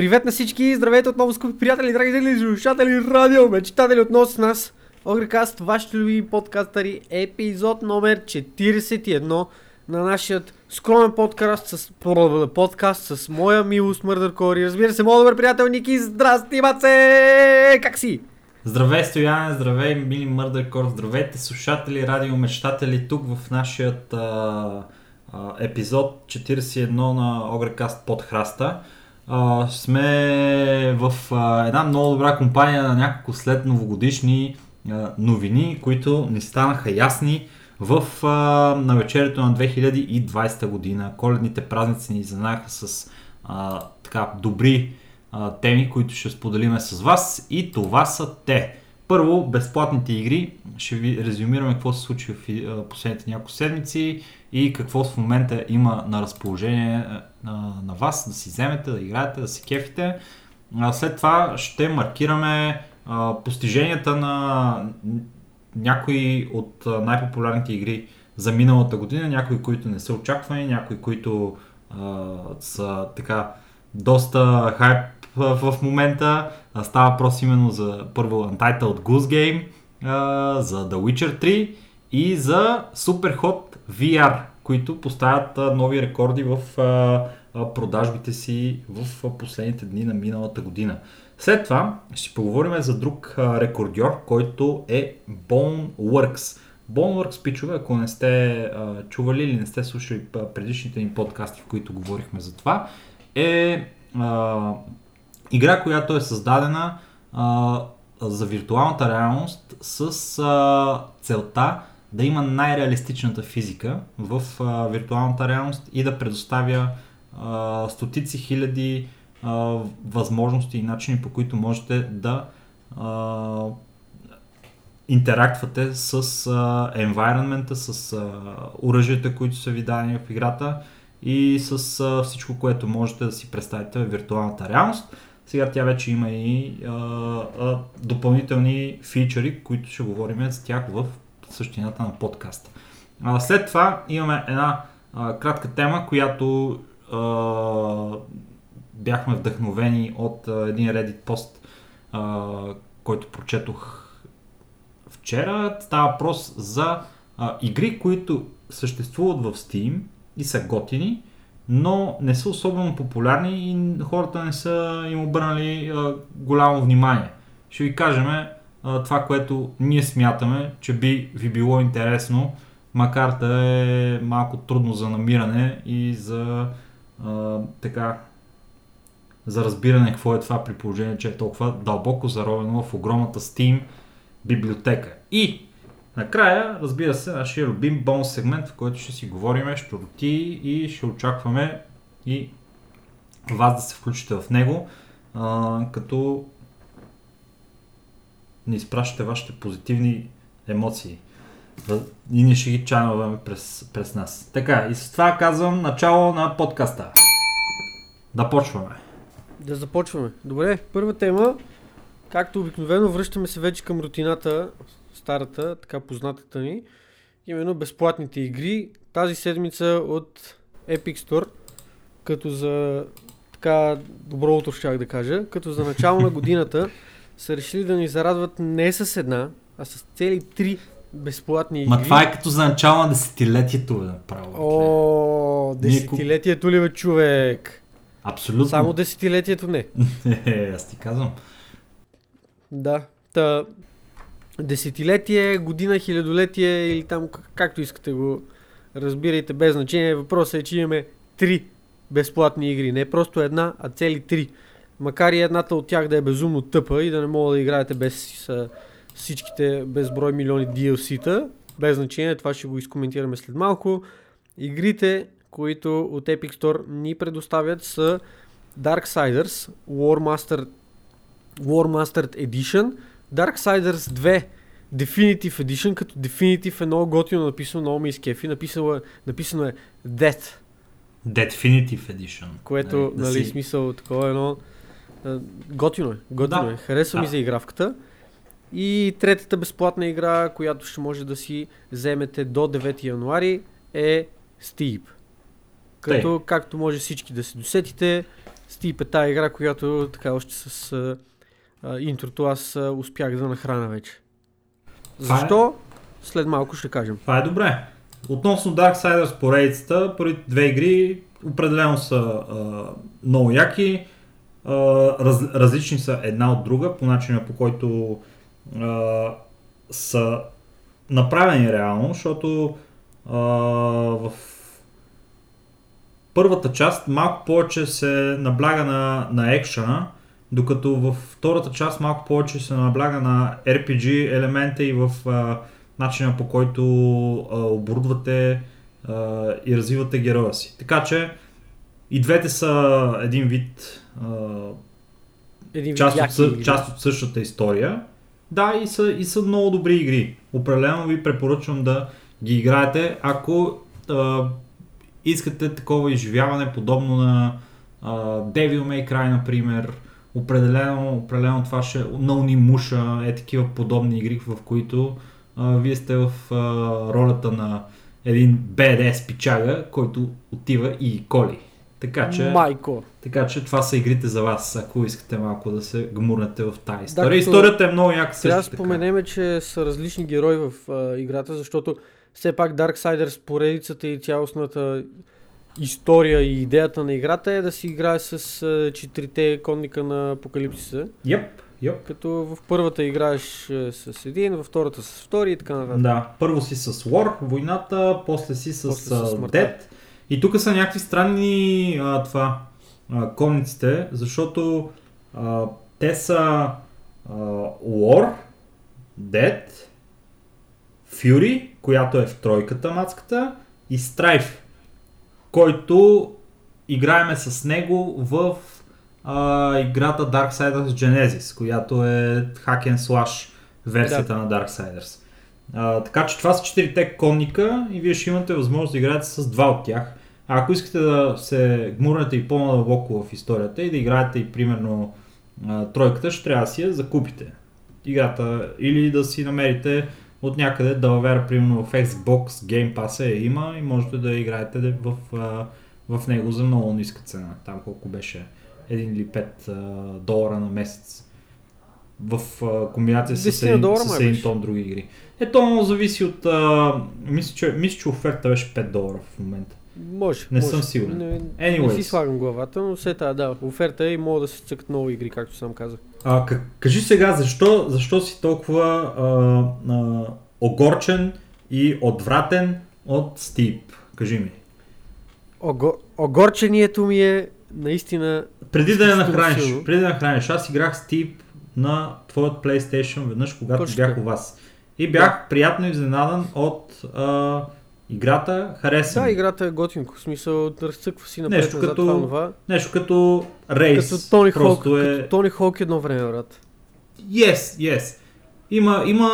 Привет на всички! Здравейте отново, скъпи приятели, драги зрители, слушатели, радио, мечтатели отново с нас. Огрекаст, вашите любими подкастъри, епизод номер 41 на нашия скромен подкаст с, подкаст с моя милост Мърдър Кори. Разбира се, моят добър приятел Ники, здрасти, маце! Как си? Здравей, Стояне, здравей, мили Мърдър Кор, здравейте, слушатели, радиомечтатели, тук в нашия епизод 41 на Огрекаст под храста. А, сме в а, една много добра компания на няколко след новогодишни а, новини, които ни станаха ясни в а, навечерието на 2020 година. Коледните празници ни занаха с а, така добри а, теми, които ще споделиме с вас и това са те. Първо, безплатните игри. Ще ви резюмираме какво се случи в последните няколко седмици и какво в момента има на разположение на, вас, да си вземете, да играете, да се кефите. След това ще маркираме постиженията на някои от най-популярните игри за миналата година, някои, които не са очаквани, някои, които а, са така доста хайп в момента. Става въпрос именно за първо Untitled Goose Game, за The Witcher 3 и за Superhot VR, които поставят нови рекорди в продажбите си в последните дни на миналата година. След това ще поговорим за друг рекордьор, който е Boneworks. Boneworks, пичове, ако не сте а, чували или не сте слушали предишните ни подкасти, в които говорихме за това, е а, игра, която е създадена а, за виртуалната реалност с а, целта да има най-реалистичната физика в а, виртуалната реалност и да предоставя а, стотици хиляди а, възможности и начини по които можете да а, интерактвате с а, environment, с а, оръжията, които са ви дадени в играта и с а, всичко, което можете да си представите в виртуалната реалност. Сега тя вече има и а, а, допълнителни фичъри, които ще говорим за тях в същината на подкаста. А, след това имаме една а, кратка тема, която а, бяхме вдъхновени от а, един Reddit пост, а, който прочетох вчера. Става въпрос за а, игри, които съществуват в Steam и са готини, но не са особено популярни и хората не са им обърнали а, голямо внимание. Ще ви кажем а, това, което ние смятаме, че би ви било интересно, макар да е малко трудно за намиране и за а, така за разбиране какво е това при положение, че е толкова дълбоко заровено в огромната Steam библиотека. И накрая, разбира се, нашия любим бонус сегмент, в който ще си говорим щурти и ще очакваме и вас да се включите в него, а, като ни изпращате вашите позитивни емоции. И ние ще ги чанваме през, през нас. Така, и с това казвам начало на подкаста. Да почваме. Да започваме. Добре, първа тема. Както обикновено, връщаме се вече към рутината, старата, така познатата ни. Именно безплатните игри. Тази седмица от Epic Store, като за така добро утро щях да кажа, като за начало на годината са решили да ни зарадват не с една, а с цели три безплатни игри. Ма това е като за начало на десетилетието, бе, направо. О, десетилетието ли бе, човек? Абсолютно. Само десетилетието не. Е, аз ти казвам. Да. Та, десетилетие, година, хилядолетие или там както искате го разбирайте без значение. Въпросът е, че имаме три безплатни игри. Не просто една, а цели три. Макар и едната от тях да е безумно тъпа и да не мога да играете без всичките безброй милиони DLC-та, без значение, това ще го изкоментираме след малко. Игрите, които от Epic Store ни предоставят са Darksiders, War Master, War Mastered Edition, Darksiders 2 Definitive Edition, като Definitive е много готино написано, много ме изкефи. Написано е, написано е Death. Definitive Edition. Което, нали, да нали си... смисъл, такова едно Готино е, готино да. е. Харесва да. ми за игравката. И третата безплатна игра, която ще може да си вземете до 9 януари е Steep. Като, Тей. както може всички да се досетите, Стип е тази игра, която така още с а, интрото аз а, успях да нахрана вече. Това е- Защо? След малко ще кажем. Това е добре. Относно Darksiders поредицата, първите две игри определено са а, много яки. А, раз, различни са една от друга по начина по който а, са направени реално, защото а, в първата част малко повече се набляга на, на екшена, докато във втората част малко повече се набляга на RPG елемента и в а, начина по който а, оборудвате а, и развивате героя си. Така че и двете са един вид а, Един вид част, от, игри. част от същата история. Да, и са, и са много добри игри. Определено ви препоръчвам да ги играете, ако а, искате такова изживяване, подобно на а, Devil May Cry, например. Определено, определено това ще на Унимуша е такива подобни игри, в които а, вие сте в а, ролята на един BDS пичага, който отива и коли. Така че... Майко. Така че това са игрите за вас, ако искате малко да се гмурнете в тази история. като- Историята е много яка също Трябва да споменеме, че са различни герои в а, играта, защото все пак Darksiders поредицата и цялостната история и идеята на играта е да си играе с четирите конника на Апокалипсиса. Йеп, йеп. Като в първата играеш с един, във втората с втори и така нататък. Да, първо си с War, войната, после си с, После с смъртта. Dead. И тук са някакви странни а, това, а, конниците, защото а, те са а, War, Dead, Fury, която е в тройката мацката, и Strife, който играеме с него в а, играта Darksiders Genesis, която е hack and slash версията на Darksiders. А, така че това са четирите конника и вие ще имате възможност да играете с два от тях. А ако искате да се гмурнете и по-надълбоко в историята и да играете и примерно а, тройката, ще трябва да си я закупите. Играта или да си намерите от някъде да вера, примерно в Xbox Game Pass е има и можете да играете в, в него за много ниска цена. Там колко беше 1 или 5 а, долара на месец. В комбинация с, 10 един, долара с един тон други игри. Ето, много зависи от... А, мисля, че, мисля, че оферта беше 5 долара в момента. Може. Не може. съм сигурен. Не, не Anyways. си слагам главата, но все тази, да, оферта е и могат да се цъкат много игри, както сам казах. А, к- кажи сега, защо, защо си толкова а, а, огорчен и отвратен от Стип? Кажи ми. Ого, огорчението ми е наистина Преди да я нахраниш, силно. преди да нахраниш, аз играх Стип на твоят PlayStation веднъж, когато Точно бях у вас. И бях приятно изненадан от а, играта, хареса Да, играта е готинко. В смисъл, разцъква си напред Нещо назад като това, това. Нещо като рейс. Като Тони Холк, Просто е... като Тони Холк едно време, брат. Yes, yes. Има, има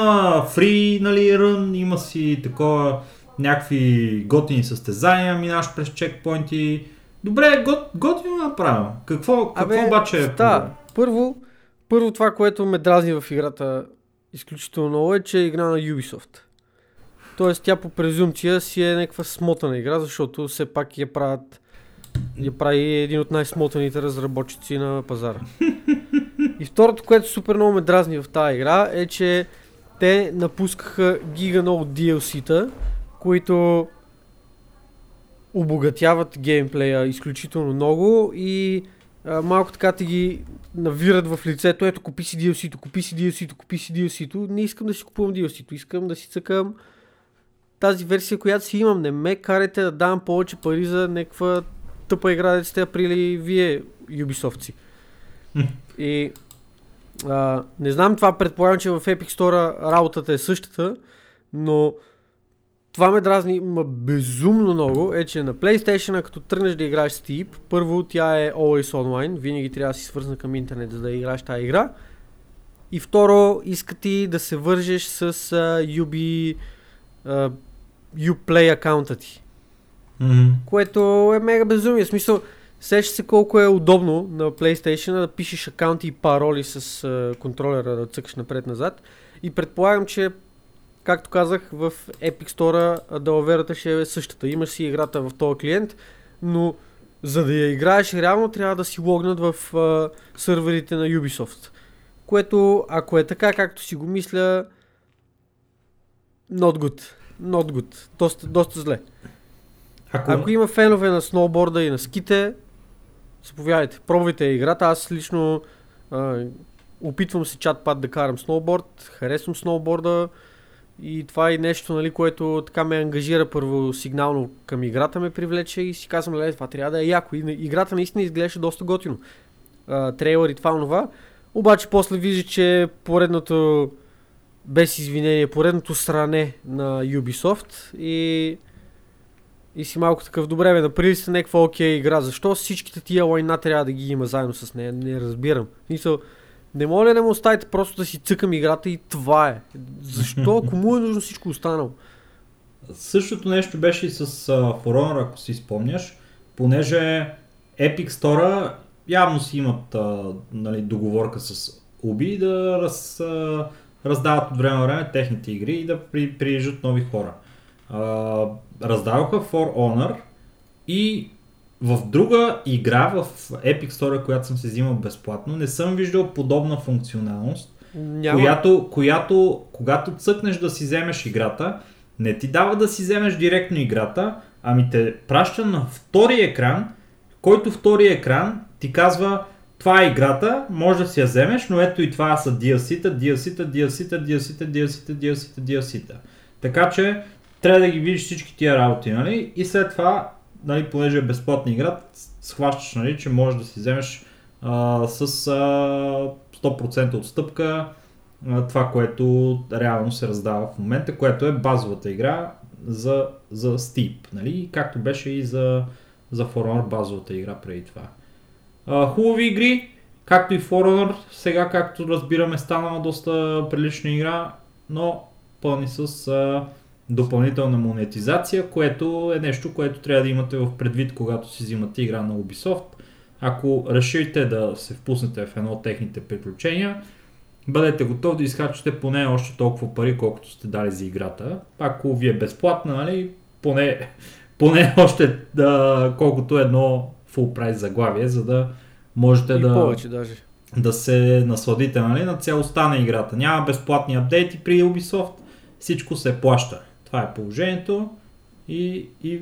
free, нали, рън, има си такова някакви готини състезания, минаш през чекпоинти. Добре, гот, готино направено. Какво, какво обаче е да, първо, първо това, което ме дразни в играта изключително много е, че е игра на Ubisoft. Тоест тя по презумпция си е някаква смотана игра, защото все пак я правят я прави един от най-смотаните разработчици на пазара. И второто, което супер много ме дразни в тази игра е, че те напускаха гига много DLC-та, които обогатяват геймплея изключително много и а, малко така ти ги навират в лицето. Ето, купи си DLC-то, купи си DLC-то, купи си DLC-то. Не искам да си купувам DLC-то, искам да си цъкам тази версия, която си имам. Не ме карайте да давам повече пари за някаква тъпа игра, да сте я прили вие, Ubisoftци. И а, не знам, това предполагам, че в Epic Store работата е същата, но това ме дразни ма безумно много, е, че на PlayStation, като тръгнеш да играеш Steep, първо тя е always online, винаги трябва да си свързана към интернет, за да играеш тази игра. И второ, иска ти да се вържеш с uh, UB, uh, Uplay акаунта ти. Мгм. Което е мега безумие. В смисъл, сеща се колко е удобно на PlayStation да пишеш акаунти и пароли с uh, контролера да цъкаш напред-назад. И предполагам, че както казах, в Epic Store далаверата ще е същата. Имаш си играта в този клиент, но за да я играеш реално трябва да си логнат в а, сървърите на Ubisoft. Което, ако е така, както си го мисля, not good. Not good. Доста, доста зле. Ако, Ако има фенове на сноуборда и на ските, заповядайте, пробвайте играта. Аз лично а, опитвам се чат пат да карам сноуборд, харесвам сноуборда и това е нещо, нали, което така ме ангажира първо сигнално към играта ме привлече и си казвам, ле, това трябва да е яко. И играта наистина изглеждаше доста готино. А, трейлър и това онова. Обаче после вижда, че поредното без извинение, поредното сране на Ubisoft и и си малко такъв, добре бе, направили сте някаква окей игра, защо всичките тия лайна трябва да ги има заедно с нея, не разбирам. Мисъл, не моля да му оставите просто да си цъкам играта и това е. Защо, кому е нужно всичко останало? Същото нещо беше и с uh, For Honor, ако си спомняш, понеже Epic Store явно си имат uh, нали, договорка с Ubi да раз, uh, раздават от време на време техните игри и да при, приижат нови хора. Uh, раздаваха For Honor и в друга игра в Epic Store, която съм се взимал безплатно, не съм виждал подобна функционалност, Няма. която, която, когато цъкнеш да си вземеш играта, не ти дава да си вземеш директно играта, ами те праща на втори екран, който втори екран ти казва това е играта, може да си я вземеш, но ето и това са DLC-та, DLC-та, DLC-та, DLC-та, DLC-та, DLC-та, DLC-та. Така че трябва да ги видиш всички тия работи, нали? И след това, нали, понеже е безплатна игра, схващаш, нали, че можеш да си вземеш а, с а, 100% отстъпка а, това, което реално се раздава в момента, което е базовата игра за, за Steep, нали? както беше и за, за For Honor базовата игра преди това. Хубави игри, както и For Honor, сега както разбираме станала доста прилична игра, но пълни с а, допълнителна монетизация, което е нещо, което трябва да имате в предвид, когато си взимате игра на Ubisoft. Ако решите да се впуснете в едно от техните приключения, бъдете готови да изхарчите поне още толкова пари, колкото сте дали за играта. Ако ви е безплатна, нали, поне, поне още да, колкото едно full прайс заглавие, за да можете и да, повече даже. да се насладите нали, на цялостта на играта. Няма безплатни апдейти при Ubisoft, всичко се плаща. Това е положението и, и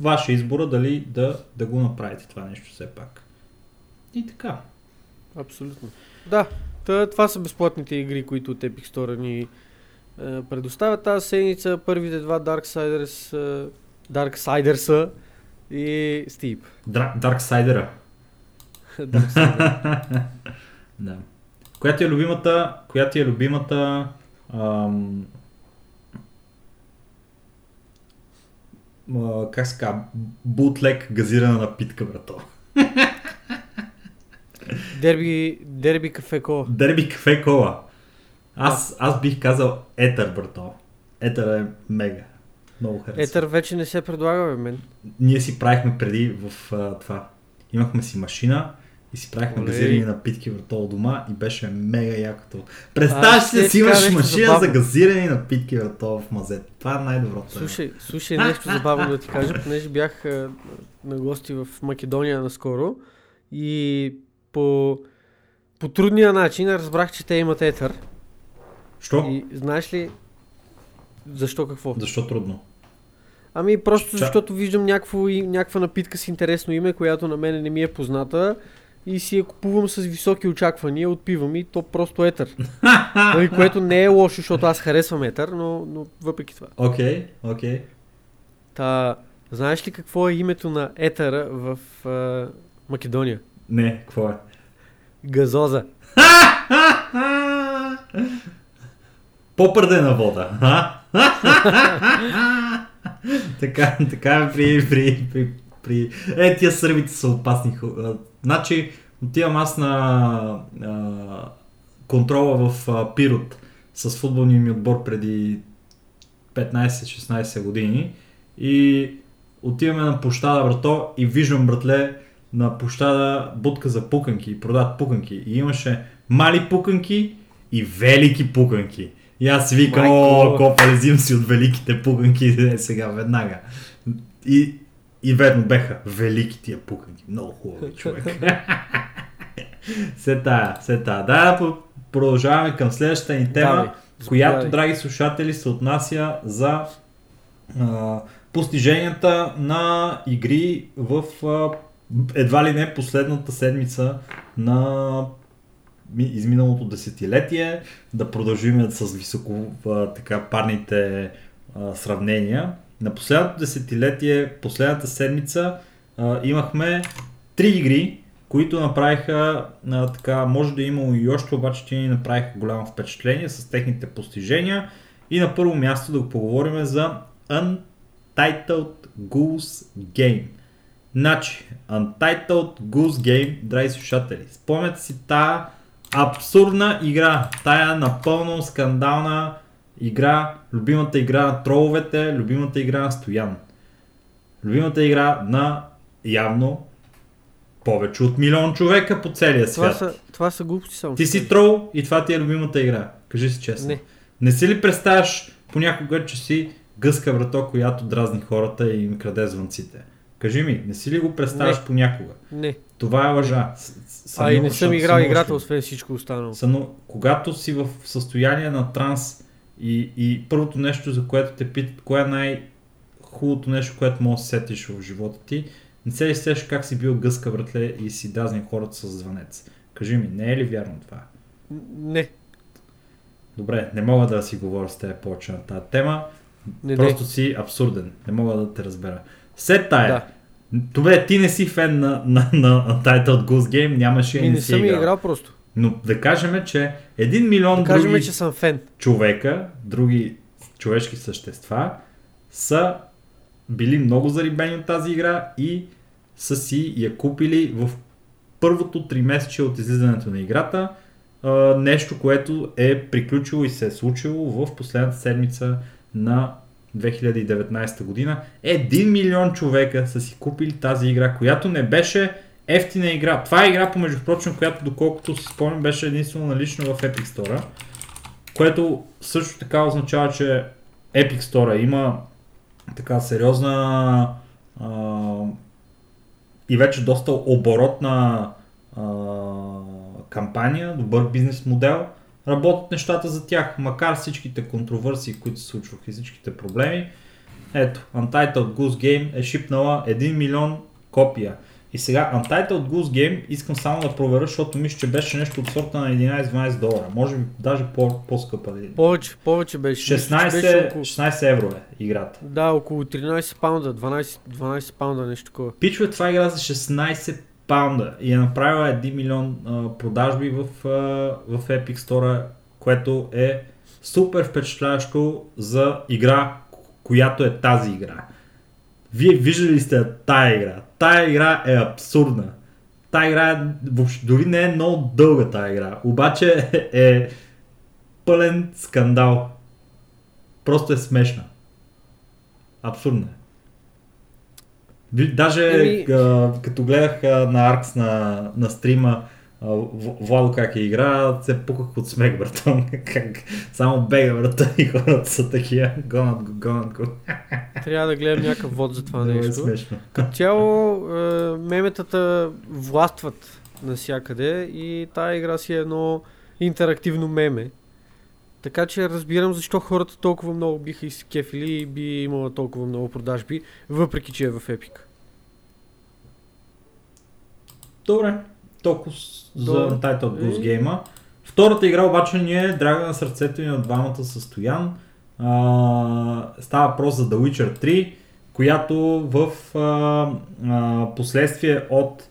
ваше избора дали да, да го направите това нещо все пак. И така. Абсолютно. Да, това са безплатните игри, които от Epic Store ни е, предоставят тази седмица. Първите два Darksiders, е, Darksiders и. Дра- Darksidera. Darksiders. Да. Която е любимата, която е любимата ам, а, как се казва, бутлек газирана напитка, брато. Дерби, дерби кафе кола. Дерби кафе кола. Аз, аз бих казал етър, брато. Етър е мега. Много харесва. Етър вече не се предлага, бе, мен. Ние си правихме преди в а, това. Имахме си машина и си правихме Олей. газирани напитки в този дома и беше мега якото. Представяш си да си имаш машина забавно. за газирани напитки в този в мазет. Това е най-доброто. Слушай, слушай нещо забавно да ти кажа, понеже бях а, на гости в Македония наскоро и по, по трудния начин разбрах, че те имат етър. Що? И знаеш ли защо какво? Защо трудно? Ами просто защото виждам някакво, някаква напитка с интересно име, която на мен не ми е позната и си я купувам с високи очаквания, отпивам и то просто етър. нали, което не е лошо, защото аз харесвам етър, но, но въпреки това. Окей, окей. Та, знаеш ли какво е името на етъра в а, Македония? Не, какво е? Газоза. По-пърдена вода. Така, така е при, при, при, при... Е, тия сърбите са опасни. Значи, отивам аз на а, контрола в а, Пирот с футболния ми отбор преди 15-16 години и отиваме на площада, брато, и виждам, братле, на площада будка за пуканки продават пуканки. И имаше мали пуканки и велики пуканки. И аз си викам, о, копа, взим си от великите пуканки е, сега, веднага. И И ведно беха велики тия пукани. Много хубави човек. се тая, се тая. Да, продължаваме към следващата ни тема, Давай, която, драги слушатели, се отнася за а, постиженията на игри в а, едва ли не последната седмица на изминалото десетилетие, да продължим с високо така парните а, сравнения. На последното десетилетие, последната седмица а, имахме три игри, които направиха а, така, може да е имало и още, обаче те ни направиха голямо впечатление с техните постижения. И на първо място да го поговорим за Untitled Goose Game. Значи, Untitled Goose Game, драги слушатели, спомняте си тая абсурдна игра, тая напълно скандална игра, любимата игра на троловете, любимата игра на Стоян. Любимата игра на явно повече от милион човека по целия Това свят. са, това са глупости само. Ти си трол и това ти е любимата игра. Кажи си честно. Не. Не си ли представяш понякога, че си гъска врато, която дразни хората и им краде звънците? Кажи ми, не си ли го представяш Не. понякога? Не. Това е лъжа. С- с- А и не съм играл играта, освен всичко останало. Съно, когато си в състояние на транс и, и първото нещо, за което те питат, кое е най-хубавото нещо, което можеш да се сетиш в живота ти, не се ли сетиш как си бил гъска вратле и си дразни хората с звънец? Кажи ми, не е ли вярно това? Не. Добре, не мога да си говоря с теб повече на тази тема. Не, Просто не. си абсурден. Не мога да те разбера. След тая. Да. Добре, ти не си фен на, на, на Untitled Goose Game, нямаше и не, не си съм играл. играл просто. Но да кажем, че един милион Да кажем, други че съм фен. човека, други човешки същества, са били много зарибени от тази игра и са си я купили в първото три месече от излизането на играта. Нещо, което е приключило и се е случило в последната седмица на 2019 година. Един милион човека са си купили тази игра, която не беше ефтина игра. Това е игра, помежду прочим, която доколкото си спомням беше единствено налична в Epic Store, което също така означава, че Epic Store има така сериозна а, и вече доста оборотна а, кампания, добър бизнес модел, работят нещата за тях, макар всичките контроверсии, които се случваха и всичките проблеми. Ето, Untitled Goose Game е шипнала 1 милион копия. И сега Untitled Goose Game искам само да проверя, защото мисля, че беше нещо от сорта на 11-12 долара. Може би даже по- по-скъпа. Повече, повече беше. Мисля, че беше 16, около, 16 евро е играта. да, около 13 паунда, 12, 12 паунда, нещо такова. Пичове, това игра за 16 паунда и е направила 1 милион а, продажби в, а, в Epic Store, което е супер впечатляващо за игра, която е тази игра. Вие виждали ли сте тая игра? Тая игра е абсурдна. Тая игра е, въобще, дори не е много дълга тая игра, обаче е пълен скандал. Просто е смешна. Абсурдна е. Даже Еми- а, като гледах а, на Аркс на, на стрима Владо как е игра, се пуках от смех, братан. как само бега врата и хората са такива. Гонат го, гонат го. Трябва да гледам някакъв вод за това Много е нещо. смешно. Като цяло, меметата властват навсякъде и тая игра си е едно интерактивно меме. Така че разбирам защо хората толкова много биха и се кефили и би имала толкова много продажби, въпреки че е в Epic. Добре, толкова с- за. Untitled Goose Game. Втората игра обаче ни е драга на сърцето ни от двамата със Стоян. А, става въпрос за The Witcher 3, която в а, а, последствие от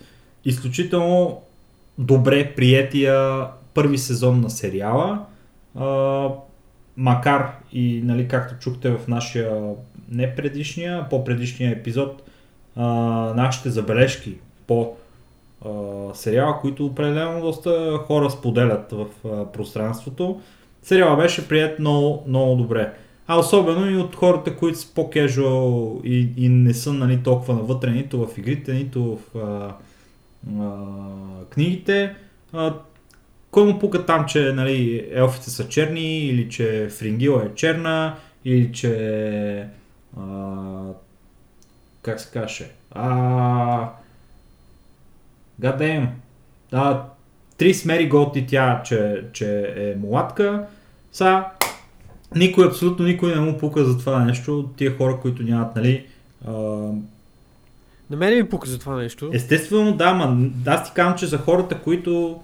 изключително добре приятия първи сезон на сериала, макар и, нали, както чухте в нашия не предишния, по-предишния епизод, а, нашите забележки по а, сериала, които определено доста хора споделят в а, пространството. Сериала беше прият много, много добре. А особено и от хората, които са по-кежуал и, и не са нали, толкова навътре нито в игрите, нито в а, а, книгите. А, кой му пука там, че нали, елфите са черни, или че Фрингила е черна, или че а, как се каже, А... Гадем. А, Трис Мери Голти тя, че, че е мулатка. Са, никой, абсолютно никой не му пука за това нещо. Тия хора, които нямат, нали, а, На мене ми пука за това нещо. Естествено, да, ма аз ти казвам, че за хората, които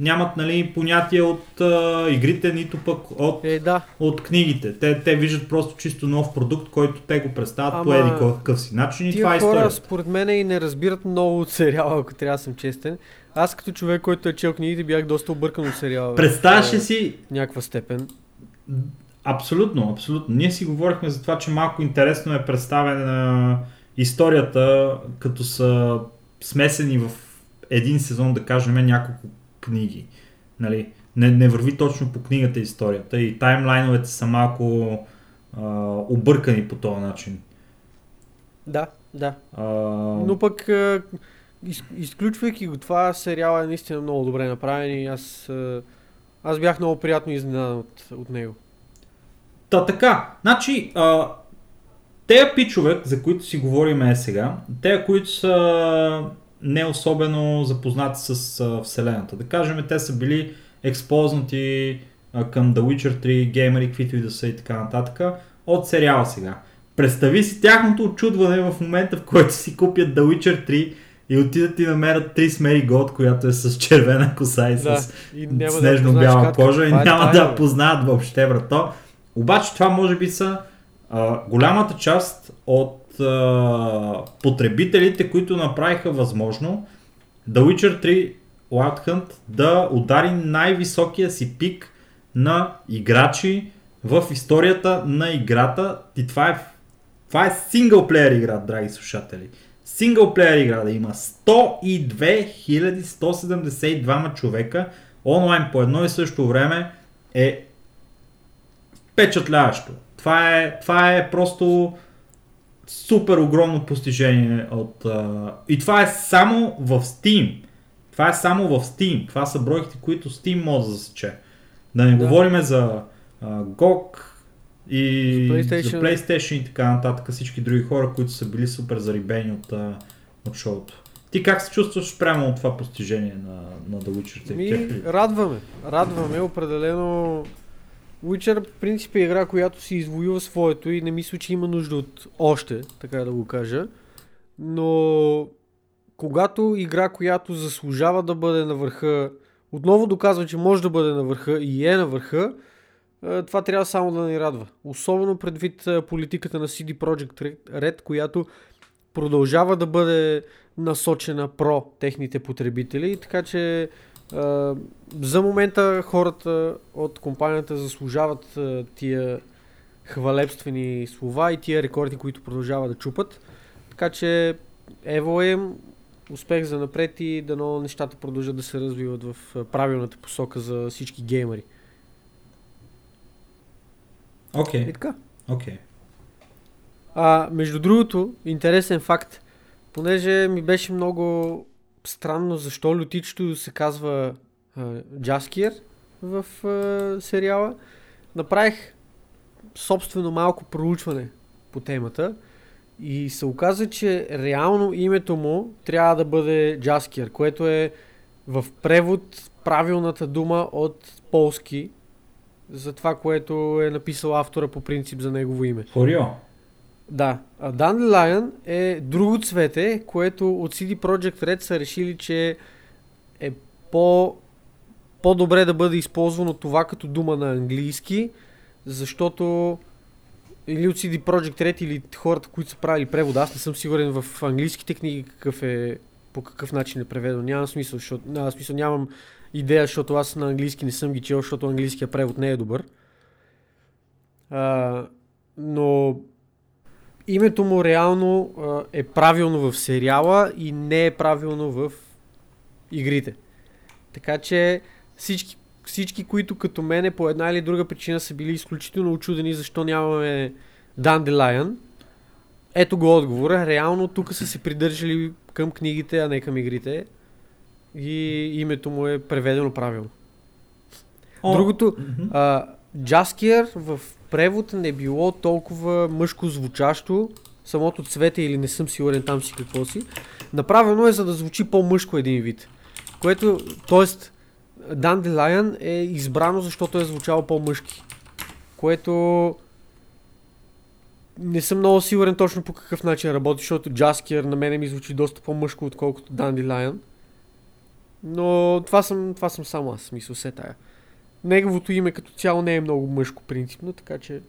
нямат нали, понятие от а, игрите, нито пък от, Е, да. от книгите. Те, те виждат просто чисто нов продукт, който те го представят по Ама, еди кой какъв си начин и Тия това е хора, историята. според мен, и не разбират много от сериала, ако трябва да съм честен. Аз като човек, който е чел книгите, бях доста объркан от сериала. Представяш в, ли а, си, Някаква степен. абсолютно, абсолютно. Ние си говорихме за това, че малко интересно е представена историята, като са смесени в един сезон, да кажем, няколко книги. Нали? Не, не върви точно по книгата историята и таймлайновете са малко а, объркани по този начин. Да, да. А, Но пък, а, из, изключвайки го това, сериала е наистина много добре направен и аз, а, аз бях много приятно изненадан от, от него. Та така, значи, а, те пичове, за които си говорим е сега, те, които са не особено запознати с а, вселената. Да кажем, те са били експознати а, към The Witcher 3, геймери, каквито и да са и така нататък, от сериала сега. Представи си тяхното очудване в момента, в който си купят The Witcher 3 и отидат и намерят Трис Мери Год, която е с червена коса и Да, с да снежно-бяла познаеш кожа и е няма да я познаят въобще, брато. Обаче това може би са а, голямата част от а, потребителите, които направиха възможно The Witcher 3 Wild Hunt да удари най-високия си пик на играчи в историята на играта. И това е, това е синглплеер игра, драги слушатели. Синглплеер игра да има 102 172 човека онлайн по едно и също време е впечатляващо. Това е, това е просто супер огромно постижение от... А... И това е само в Steam. Това е само в Steam. Това са бройките, които Steam може да засече. Да не Да. говорим за а, GOG и За PlayStation. За PlayStation и така нататък. Всички други хора, които са били супер зарибени от, а, от шоуто. Ти как се чувстваш прямо от това постижение на, на The Witcher 3? Ми, радваме. Радваме определено. Witcher, в принцип е игра, която си извоюва своето и не мисля, че има нужда от още, така да го кажа. Но когато игра, която заслужава да бъде на върха, отново доказва, че може да бъде на върха и е на върха, е, това трябва само да ни радва. Особено предвид е, политиката на CD Projekt Red, която продължава да бъде насочена про техните потребители, така че а, за момента хората от компанията заслужават а, тия хвалебствени слова и тия рекорди, които продължават да чупат. Така че ево им, успех за напред и дано нещата продължат да се развиват в правилната посока за всички геймери. Окей, И така. окей. А, между другото, интересен факт, понеже ми беше много странно защо лютичето се казва Джаскиер в а, сериала, направих собствено малко проучване по темата и се оказа, че реално името му трябва да бъде Джаскиер, което е в превод правилната дума от полски за това, което е написал автора по принцип за негово име. Хорио. Да, а Dandelion е друго цвете, което от CD Projekt Red са решили, че е по, по-добре да бъде използвано това като дума на английски, защото или от CD Projekt Red или хората, които са правили превода, аз не съм сигурен в английските книги какъв е, по какъв начин е преведено. Няма смисъл, защото, няма смисъл, нямам идея, защото аз на английски не съм ги чел, защото английския превод не е добър. А, но името му реално е правилно в сериала и не е правилно в игрите. Така че всички, всички, които като мене по една или друга причина са били изключително очудени защо нямаме Dandelion, ето го отговора. Реално тук са се придържали към книгите, а не към игрите. И името му е преведено правилно. О, Другото, а, Джаскиер в превод не било толкова мъжко звучащо, самото цвете или не съм сигурен там си какво си. Направено е за да звучи по-мъжко един вид. Което, т.е. Dandelion е избрано, защото е звучало по-мъжки. Което не съм много сигурен точно по какъв начин работи, защото Jaskier на мене ми звучи доста по-мъжко, отколкото Dandelion. Но това съм, това съм само аз, смисъл се тая. Неговото име като цяло не е много мъжко принципно, така че...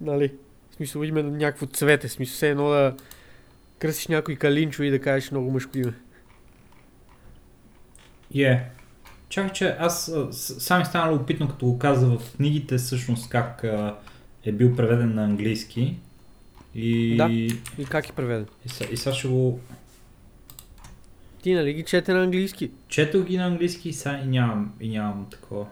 Нали? В смисъл име на някакво цвете, в смисъл все едно да кръсиш някой калинчо и да кажеш много мъжко име. Е. Yeah. Чакай, че аз сами стана любопитно, като го каза в книгите, всъщност как а, е бил преведен на английски. И... Да. И как е преведен? И, и сега ще го... Ти нали ги чете на английски? Четох ги на английски сега и нямам, и нямам такова.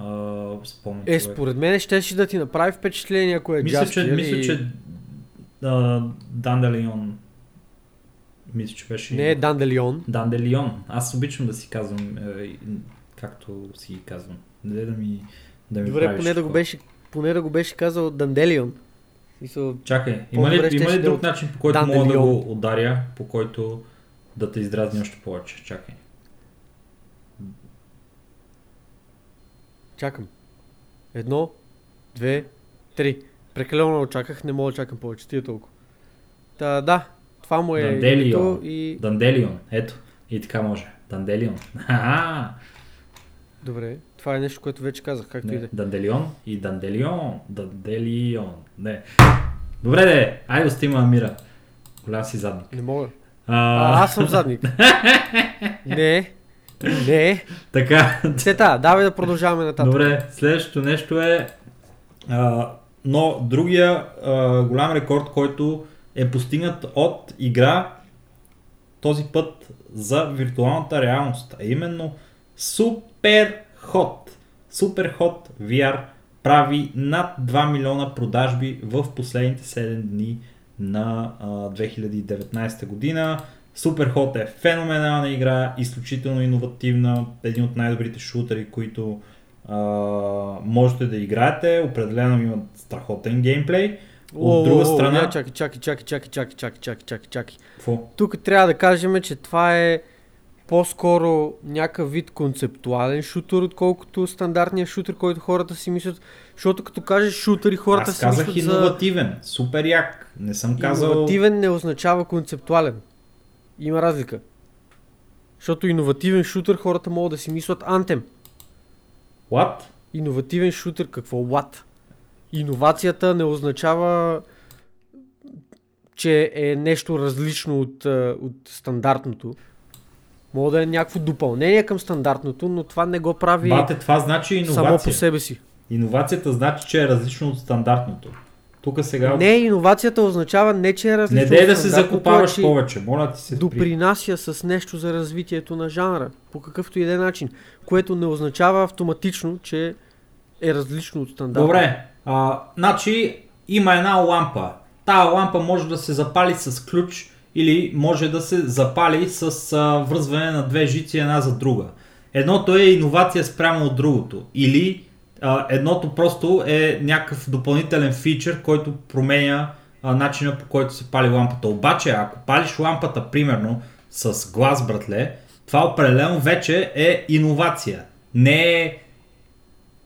Uh, спомен, е, според мен ще си да ти направи впечатление, ако е мисля, че, и... мисля, че uh, Данделион мисля, че беше... Не Данделион. Данделион. Аз обичам да си казвам е, както си ги казвам. Не да ми, да ми Добре, поне да, го беше, поне да го беше казал Данделион. Мисъл, Чакай, има ли, има ли друг начин, по който мога да го ударя, по който да те издразни още повече? Чакай. Чакам. Едно, две, три. Прекалено очаках, не мога да чакам повече. Тия толкова. Та, да, това му е Данделион. и... Данделион, ето. И така може. Данделион. Добре, това е нещо, което вече казах, както и да. Данделион и Данделион. Данделион. Не. Добре, де, айде стима Амира. Голям си задник. Не мога. А... а аз съм задник. не. Не. Така. Сета, давай да продължаваме нататък. Добре, следващото нещо е а, но другия а, голям рекорд, който е постигнат от игра този път за виртуалната реалност, а именно Super Hot. Super Hot VR прави над 2 милиона продажби в последните 7 дни на а, 2019 година. Superhot е феноменална игра, изключително иновативна, един от най-добрите шутери, които а, можете да играете. Определено има страхотен геймплей. От друга страна... Чакай, чакай, чакай, чакай, чакай, чакай, чакай, чакай, чакай. Тук трябва да кажем, че това е по-скоро някакъв вид концептуален шутър, отколкото стандартния шутър, който хората си мислят. Защото като кажеш шутър и хората Аз си мислят казах иновативен, за... супер як. Не съм казал... Иновативен не означава концептуален. Има разлика. Защото иновативен шутър хората могат да си мислят Anthem. What? Иновативен шутър, какво what? Иновацията не означава, че е нещо различно от, от стандартното. Мога да е някакво допълнение към стандартното, но това не го прави Бате, това значи иновация. само по себе си. Иновацията значи, че е различно от стандартното. Тук сега... Не, иновацията означава не, че е различно. Не дей да се закупаваш повече, моля ти се. Допринася с нещо за развитието на жанра, по какъвто и да е начин, което не означава автоматично, че е различно от стандарта. Добре, а, значи има една лампа. Тая лампа може да се запали с ключ или може да се запали с а, връзване на две жици една за друга. Едното е иновация спрямо от другото. Или едното просто е някакъв допълнителен фичър, който променя начина по който се пали лампата. Обаче, ако палиш лампата, примерно, с глас, братле, това определено вече е иновация. Не е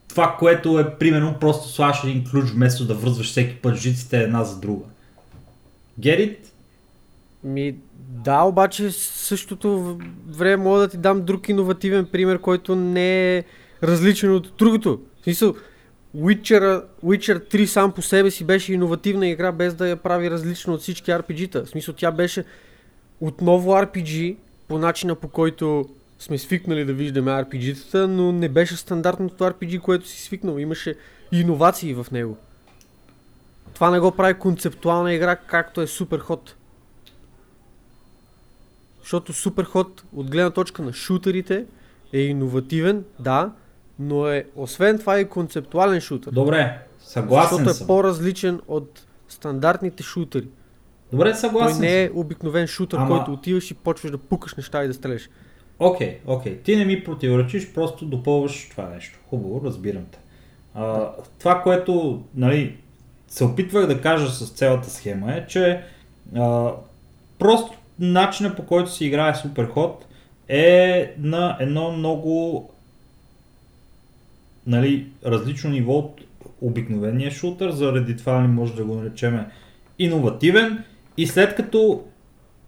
това, което е примерно просто слагаш един ключ вместо да връзваш всеки път жиците една за друга. It? Ми, да, обаче същото време мога да ти дам друг иновативен пример, който не е различен от другото. В смисъл, Witcher, Witcher 3 сам по себе си беше иновативна игра, без да я прави различно от всички RPG-та. В смисъл, тя беше отново RPG, по начина по който сме свикнали да виждаме RPG-тата, но не беше стандартното RPG, което си свикнал. Имаше иновации в него. Това не го прави концептуална игра, както е Superhot. Защото Superhot от гледна точка на шутерите е иновативен, да, но е, освен това е концептуален шутър. Добре, съгласен Защото е съм. по-различен от стандартните шутери. Добре, съгласен Той не е обикновен шутър, Ама- който отиваш и почваш да пукаш неща и да стреляш. Окей, окей. Ти не ми противоречиш, просто допълваш това нещо. Хубаво, разбирам те. А, това, което, нали, се опитвах да кажа с цялата схема е, че а, просто начинът по който се играе Суперход е на едно много нали, различно ниво от обикновения шутър, заради това не може да го наречем иновативен. И след като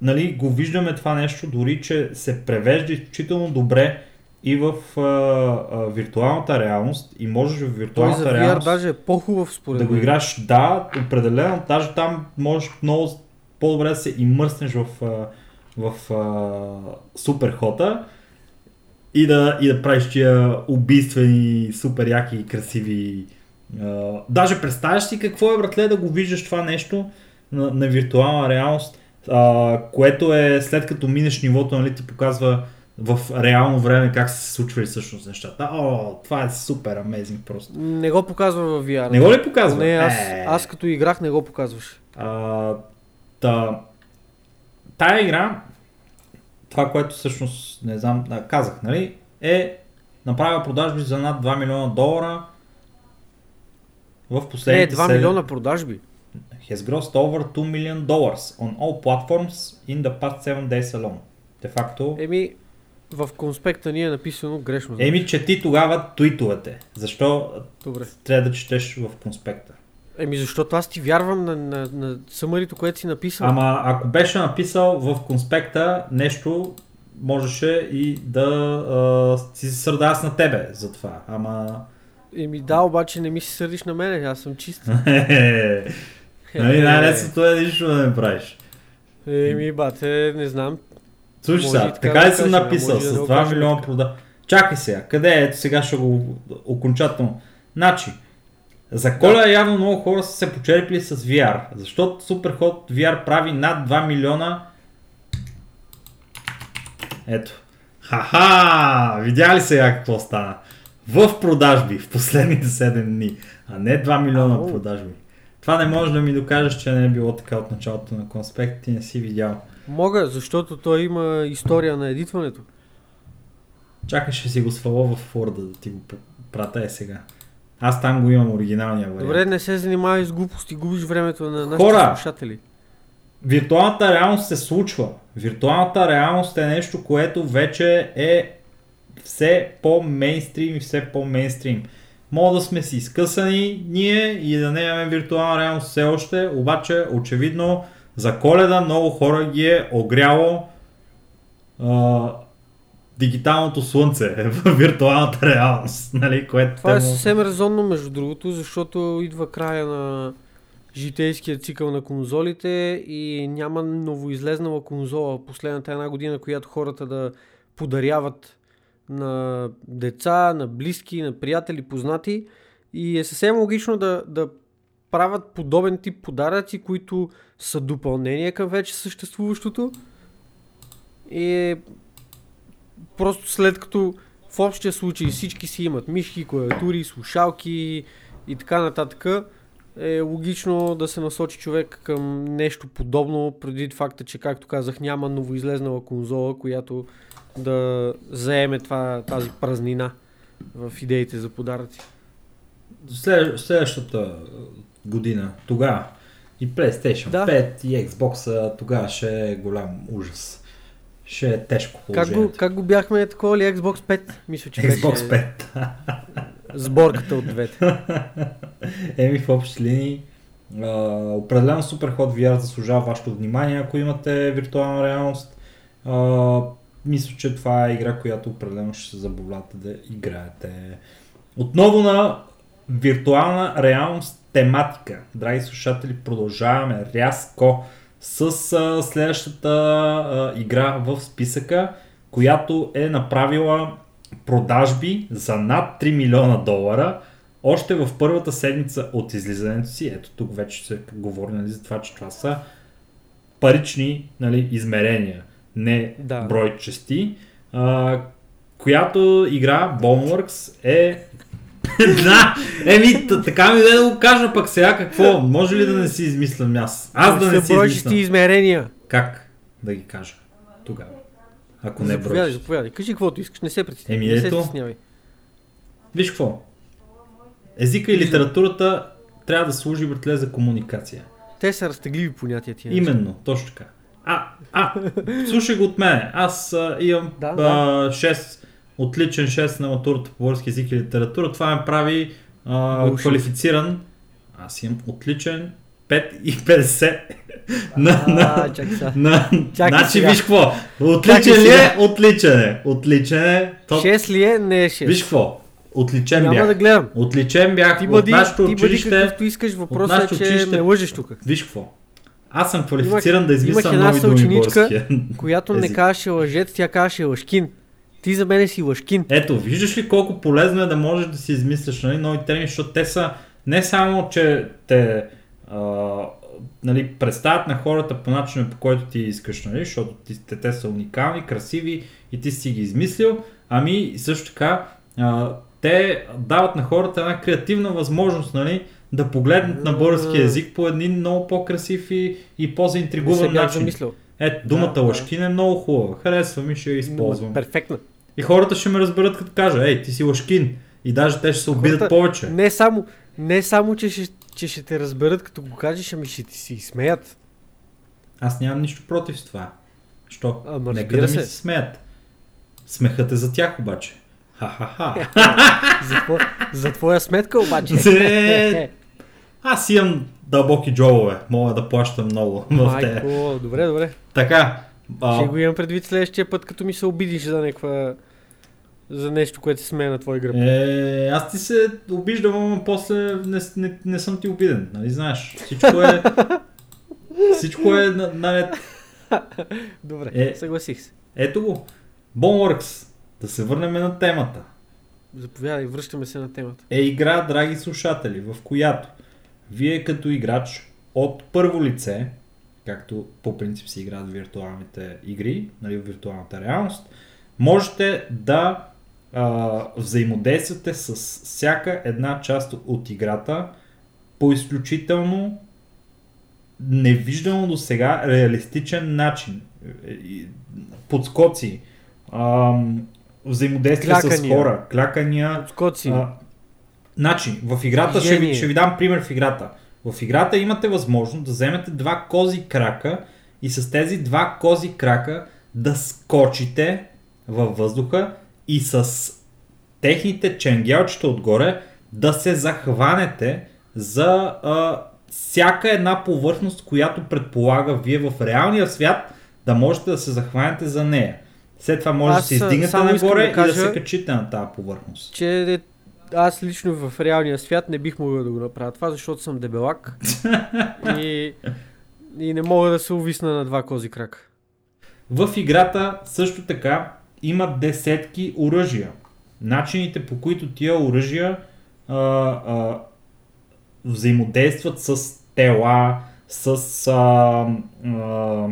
нали, го виждаме това нещо, дори че се превежда изключително добре и в а, а, виртуалната реалност и можеш в виртуалната Той за VR реалност даже е по-хубав според да го играш, да, определено, даже там можеш много по-добре да се имърснеш в, в а, суперхота и да, и да правиш тия убийствени, супер яки и красиви. А, даже представяш си какво е, братле, да го виждаш това нещо на, на виртуална реалност, а, което е след като минеш нивото, нали, ти показва в реално време как са се случвали всъщност нещата. О, това е супер амезинг просто. Не го показва в VR. Не го ли показва? Не, аз, Е. аз като играх не го показваш. А, та, тая игра, това, което всъщност, не знам, да, казах, нали, е направила продажби за над 2 милиона долара в Не, последните 2 седем- милиона продажби. has grossed over 2 million dollars on all platforms in the past 7 days alone. Де факто, Еми, в конспекта ни е написано грешно. еми чети тогава твитовете. Защо Добре. трябва да четеш в конспекта? Еми, защото аз ти вярвам на, на, на съмарито, което си написал. Ама ако беше написал в конспекта нещо, можеше и да а, си се сърда аз на тебе за това. Ама... Еми да, обаче не ми се сърдиш на мене, аз съм чист. нали, най-лесното е нищо да не правиш. Еми, бате, не знам. Слушай сега, така ли съм написал с го 2 кажем милиона прода... Чакай сега, къде е? Ето сега ще го окончателно. Значи, за коля явно много хора са се почерпили с VR, защото Superhot VR прави над 2 милиона Ето. Ха-ха! Видя ли сега какво стана? В продажби в последните 7 дни, а не 2 милиона Ау. продажби. Това не може да ми докажеш, че не е било така от началото на конспект, ти не си видял. Мога, защото той има история на едитването. Чакай, ще си го сваля в Word да ти го прата е сега. Аз там го имам оригиналния вариант. Добре, не се занимавай с глупости, губиш времето на нашите Хора! слушатели. Виртуалната реалност се случва. Виртуалната реалност е нещо, което вече е все по-мейнстрим и все по-мейнстрим. Мога да сме си изкъсани ние и да не имаме виртуална реалност все още, обаче очевидно за коледа много хора ги е огряло а, дигиталното слънце в виртуалната реалност, нали, което Това е съвсем резонно, между другото, защото идва края на житейския цикъл на конзолите и няма новоизлезнала конзола последната една година, която хората да подаряват на деца, на близки, на приятели, познати. И е съвсем логично да, да правят подобен тип подаръци, които са допълнение към вече съществуващото. И е просто след като в общия случай всички си имат мишки, клавиатури, слушалки и така нататък, е логично да се насочи човек към нещо подобно, предвид факта, че както казах няма новоизлезнала конзола, която да заеме това, тази празнина в идеите за подаръци. След, следващата година, тогава и PlayStation Да. 5 и Xbox, тогава ще е голям ужас. Ще е тежко Как го, как го бяхме такова ли Xbox 5? Мисля, че Xbox беше 5. сборката от двете. Еми в общи линии. А, определено Superhot VR заслужава вашето внимание, ако имате виртуална реалност. А, мисля, че това е игра, която определено ще се забавлявате да играете. Отново на виртуална реалност тематика. Драги слушатели, продължаваме рязко с а, следващата а, игра в списъка, която е направила продажби за над 3 милиона долара още в първата седмица от излизането си. Ето тук вече се говори нали, за това, че това са парични нали, измерения, не Да. брой части, а, която игра Boneworks е да, еми, така ми да го кажа пък сега какво, може ли да не си измислям аз? Аз да не си измислям. измерения. Как да ги кажа тогава? Ако не заповядай, бройчести. заповядай. Кажи каквото искаш, не се притеснявай. Еми, ето. Виж какво. Езика и литературата трябва да служи, братле, за комуникация. Те са разтегливи понятия тия. Именно, точно така. А, а, слушай го от мене. Аз а, имам Да, а, да. 6, отличен 6 на матурата по български език и литература. Това ме прави а, квалифициран. Аз имам отличен 5 и 50 на, на, А, на, Чакай значи сега. виж какво, отличен ли е? Отличен е. Отличен е. То, 6 ли е? Не е 6. виж какво, отличен Няма бях. да гледам. Отличен бях Ти от бъди, нашето ти бъди училище. какъвто искаш. Въпросът е, че училище- ме лъжеш тук. Виж какво. Аз съм квалифициран да имах измислям една нови думи българския. Която не казваше лъжец, тя казваше лъжкин. Ти за мен си лъжкин. Ето, виждаш ли колко полезно е да можеш да си измисляш нали, нови термини, защото те са не само, че те а, нали, представят на хората по начина по който ти искаш, нали, защото ти, те, те са уникални, красиви и ти си ги измислил, ами също така а, те дават на хората една креативна възможност нали, да погледнат на български язик по един много по-красив и, и по-заинтригуван начин. Ето, думата Да, да. лъжкин е много хубава. Харесва ми, ще я използвам. Перфектна. И хората ще ме разберат като кажа, ей, ти си лъжкин. И даже те ще се обидят Хората- повече. Не само, не само че, ще, че ще те разберат като го кажеш, ами ще ти си смеят. Аз нямам нищо против с това. Що? Ама Нека да ми се. се смеят. Смехът е за тях обаче. Ха-ха-ха. За, тво, за твоя сметка обаче. Е, Аз имам дълбоки джобове. Мога да плащам много в те. Добре, добре. Така. А, Ще го имам предвид следващия път, като ми се обидиш за някаква... За нещо, което се смее на твой гръб. Е, аз ти се обиждам, ама после не, не, не съм ти обиден, нали знаеш? Всичко е... Всичко е на- наред. Добре, Е. съгласих се. Ето го. Boneworks. Да се върнем на темата. Заповядай, връщаме се на темата. Е игра, драги слушатели, в която вие като играч от първо лице, както по принцип се играят виртуалните игри, нали, виртуалната реалност, можете да а, взаимодействате с всяка една част от играта по изключително невиждано до сега реалистичен начин. Подскоци, ам, взаимодействие с Клякания. хора, клякания, Отскоци. а, значи, в играта ще ви, ще ви дам пример в играта. В играта имате възможност да вземете два кози крака и с тези два кози крака да скочите във въздуха и с техните ченгелчета отгоре да се захванете за а, всяка една повърхност, която предполага вие в реалния свят да можете да се захванете за нея. След това може Аз, да се издигнете нагоре да и кажа- да се качите на тази повърхност. че аз лично в реалния свят не бих могъл да го направя това, защото съм дебелак и, и не мога да се увисна на два кози крака. В играта също така има десетки оръжия. Начините по които тия оръжия а, а, взаимодействат с тела, с а, а,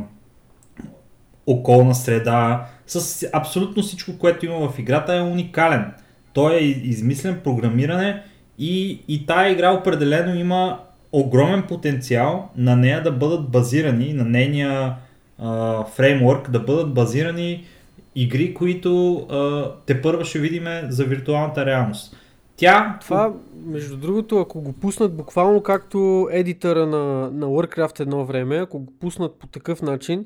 околна среда, с абсолютно всичко, което има в играта е уникален. Той е измислен, програмиране и, и тая игра определено има огромен потенциал на нея да бъдат базирани, на нейния фреймворк, да бъдат базирани игри, които а, те първа ще видим за виртуалната реалност. Тя, Това, между другото, ако го пуснат буквално както едитъра на, на Warcraft едно време, ако го пуснат по такъв начин,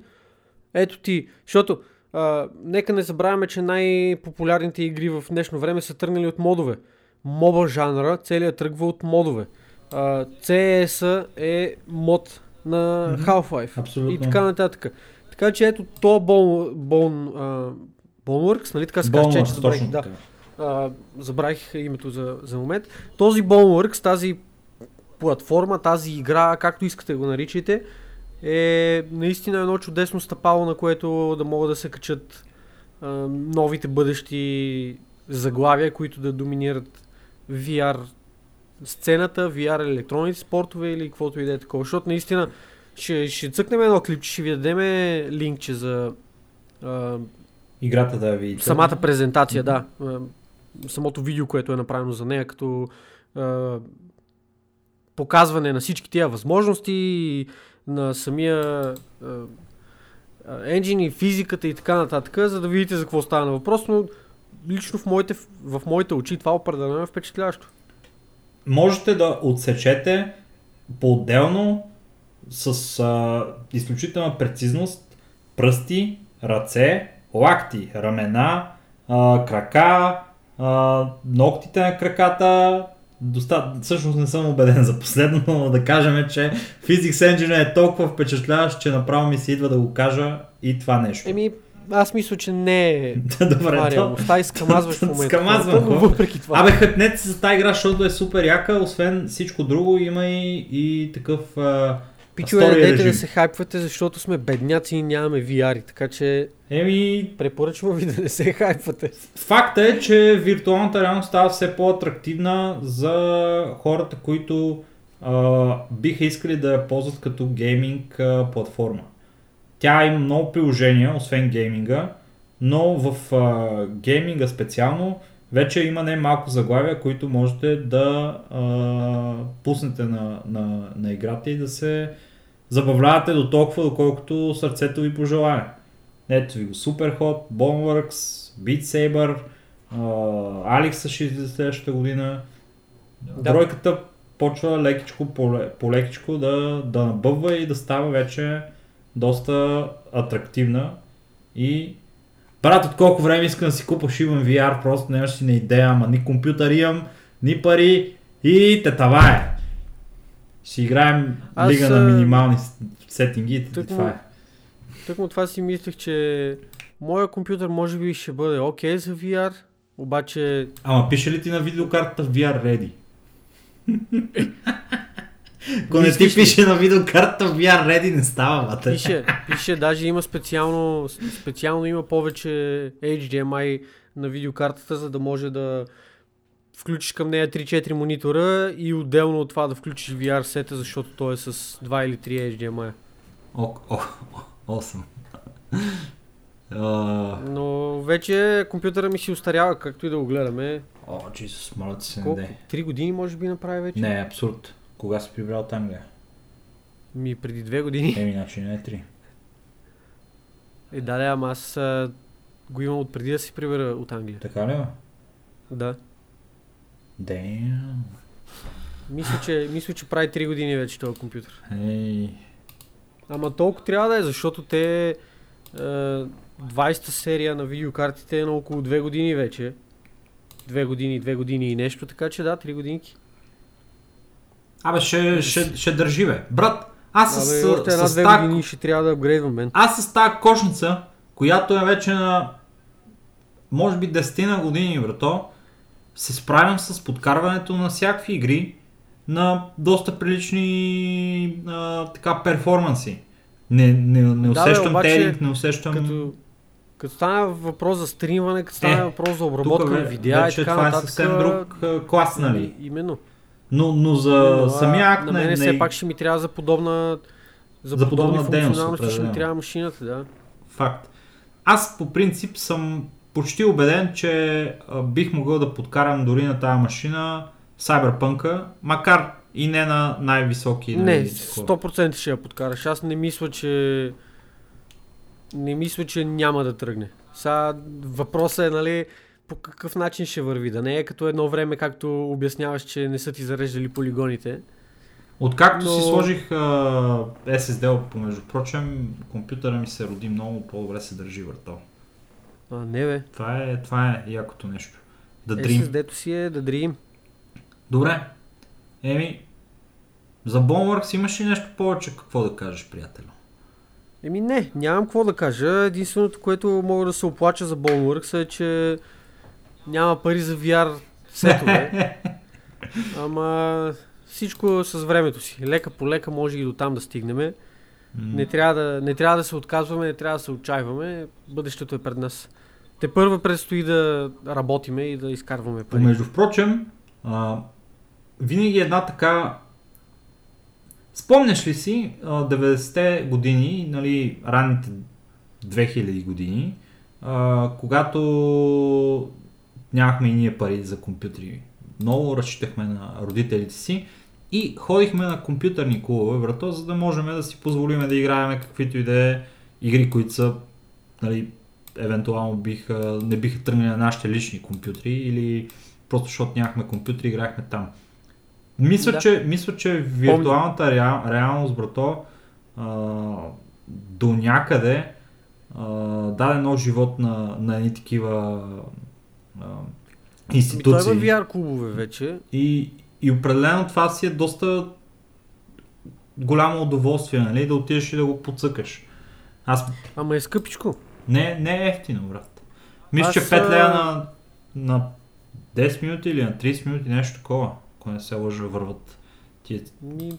ето ти, защото а, нека не забравяме, че най-популярните игри в днешно време са тръгнали от модове. Моба жанра, целият тръгва от модове. А, CS е мод на. Half-Life Абсолютно. и така нататък. Така че ето то Bone, Bone, а, Boneworks, нали така се казва, че Boneworks, забравих, да. А, забравих името за, за момент. Този Boneworks, тази платформа, тази игра, както искате го наричайте, е наистина едно чудесно стъпало, на което да могат да се качат а, новите бъдещи заглавия, които да доминират VR сцената, VR електронните спортове или каквото и да е такова. Защото наистина ще, ще цъкнем едно клипче, ще ви дадем линкче за а, Играта да видите. Самата презентация, да. А, Самото видео, което е направено за нея, като а, показване на всички тия възможности, и на самия енджин и физиката и така нататък, за да видите за какво става на въпрос, но лично в моите, в моите очи това определено е впечатляващо. можете да отсечете по-отделно с а, изключителна прецизност пръсти, ръце, лакти, ramена, а, крака, а, ногтите на краката. Доста... Всъщност не съм убеден за последно, но да кажем, че Physics Engine е толкова впечатляващ, че направо ми се идва да го кажа и това нещо. Еми, аз мисля, че не е Добре, то- и скамазваш в момента. Скамазвам но въпреки това. Абе, хъпнете се за тази игра, защото е супер яка, освен всичко друго, има и, и такъв Пичове, дайте да се хайпвате, защото сме бедняци и нямаме VR, така че Еми, препоръчвам ви да не се хайпвате. Факта е, че виртуалната реалност става все по-атрактивна за хората, които а, биха искали да я ползват като гейминг а, платформа. Тя има много приложения, освен гейминга, но в а, гейминга специално вече има не малко заглавия, които можете да а, пуснете на, на, на играта и да се забавлявате до толкова, доколкото сърцето ви пожелае. Ето ви го Superhot, Boneworks, Beat Saber, Alex ще излезе следващата година. Да. Бройката почва лекичко по, по лекичко да, да набъбва и да става вече доста атрактивна и брат от колко време искам да си купа шибан VR, просто нямаш си на идея, ама ни компютър имам, ни пари и те това е. Ще играем Аз, лига на минимални сетинги и това е. Тъкмо това си мислех, че моя компютър може би ще бъде окей за VR, обаче Ама пише ли ти на видеокартата VR Ready? Ако не ти пише на видеокартата VR Ready, не става, бате. пише, пише, даже има специално, специално има повече HDMI на видеокартата, за да може да включиш към нея 3-4 монитора и отделно от това да включиш VR сета, защото той е с 2 или 3 HDMI. О, о, о, 8. А, Но вече компютъра ми си устарява, както и да го гледаме. О, Джисус, моля ти се Колко? 3 години може би направи вече? Не, абсурд. Кога си прибрал там, бе? Ми преди 2 години. Еми, значи не е 3. Е, да, да, ама аз а, го имам от преди да си прибера от Англия. Така ли, бе? Да. Damn. Мисля, че, мисля, че прави 3 години вече този компютър. Ей. Ама толкова трябва да е, защото те е, 20-та серия на видеокартите е на около 2 години вече. 2 години, 2 години и нещо, така че да, 3 годинки. Абе, ще, ще, ще държи, бе. Брат, аз с, Абе, още една с, 2 тая- години ще трябва да апгрейдвам мен. аз с тази кошница, която е вече на може би 10 на години, брато, се справям с подкарването на всякакви игри на доста прилични а, така перформанси. Не, не, не Да, бе, усещам обаче, телинг, не усещам... Като, като стане въпрос за стримване, като стане Е, въпрос за обработка на видеа и така това е нататък. съвсем друг клас, нали? Именно. Но, но за а самия акт на не, мене не, все пак ще ми трябва за подобна за, За подобни подобна дейност, ще ми трябва машината, да. Факт. Аз по принцип съм почти убеден, че а, бих могъл да подкарам дори на тази машина Cyberpunk, макар и не на най-високи. Не, нали, такова. 100% ще я подкараш. Аз не мисля, че не мисля, че няма да тръгне. Сега въпросът е, нали, по какъв начин ще върви. Да не е като едно време, както обясняваш, че не са ти зареждали полигоните. Откакто Но- си сложих а, SSD, помежду прочим, компютъра ми се роди много по-добре се държи въртал. А, не бе. Това е, това е якото нещо. Да Dream. SSD-то си е да Dream. Добре. Еми, за Boneworks имаш ли нещо повече какво да кажеш, приятелю? Еми не, нямам какво да кажа. Единственото, което мога да се оплача за Boneworks е, че няма пари за VR сетове. Ама всичко с времето си. Лека по лека може и до там да стигнем. Не трябва да, не трябва да се отказваме, не трябва да се отчаиваме. Бъдещето е пред нас. Те първо предстои да работиме и да изкарваме пари. Между впрочем, а, винаги една така... Спомняш ли си а, 90-те години, нали, ранните 2000 години, когато нямахме и ние пари за компютри. Много разчитахме на родителите си и ходихме на компютърни клубове, брато, за да можем да си позволим да играем каквито и да е игри, които са нали, евентуално биха, не биха тръгнали на нашите лични компютри или просто защото нямахме компютри, играхме там. Мисля, Да. че, мисля, че виртуалната реал, реалност, брато, а, до някъде а, даде нов живот на, на едни такива а, Ми, той институции. има VR клубове вече. И, и определено това си е доста голямо удоволствие, нали, да отидеш и да го подсъкаш. Аз Ама е скъпичко. не, не е ефтино, брат. Мисля, че Аз, 5 лева а, на, на 10 минути или на 30 минути, нещо такова, ако не се лъжа, върват тия. Ми,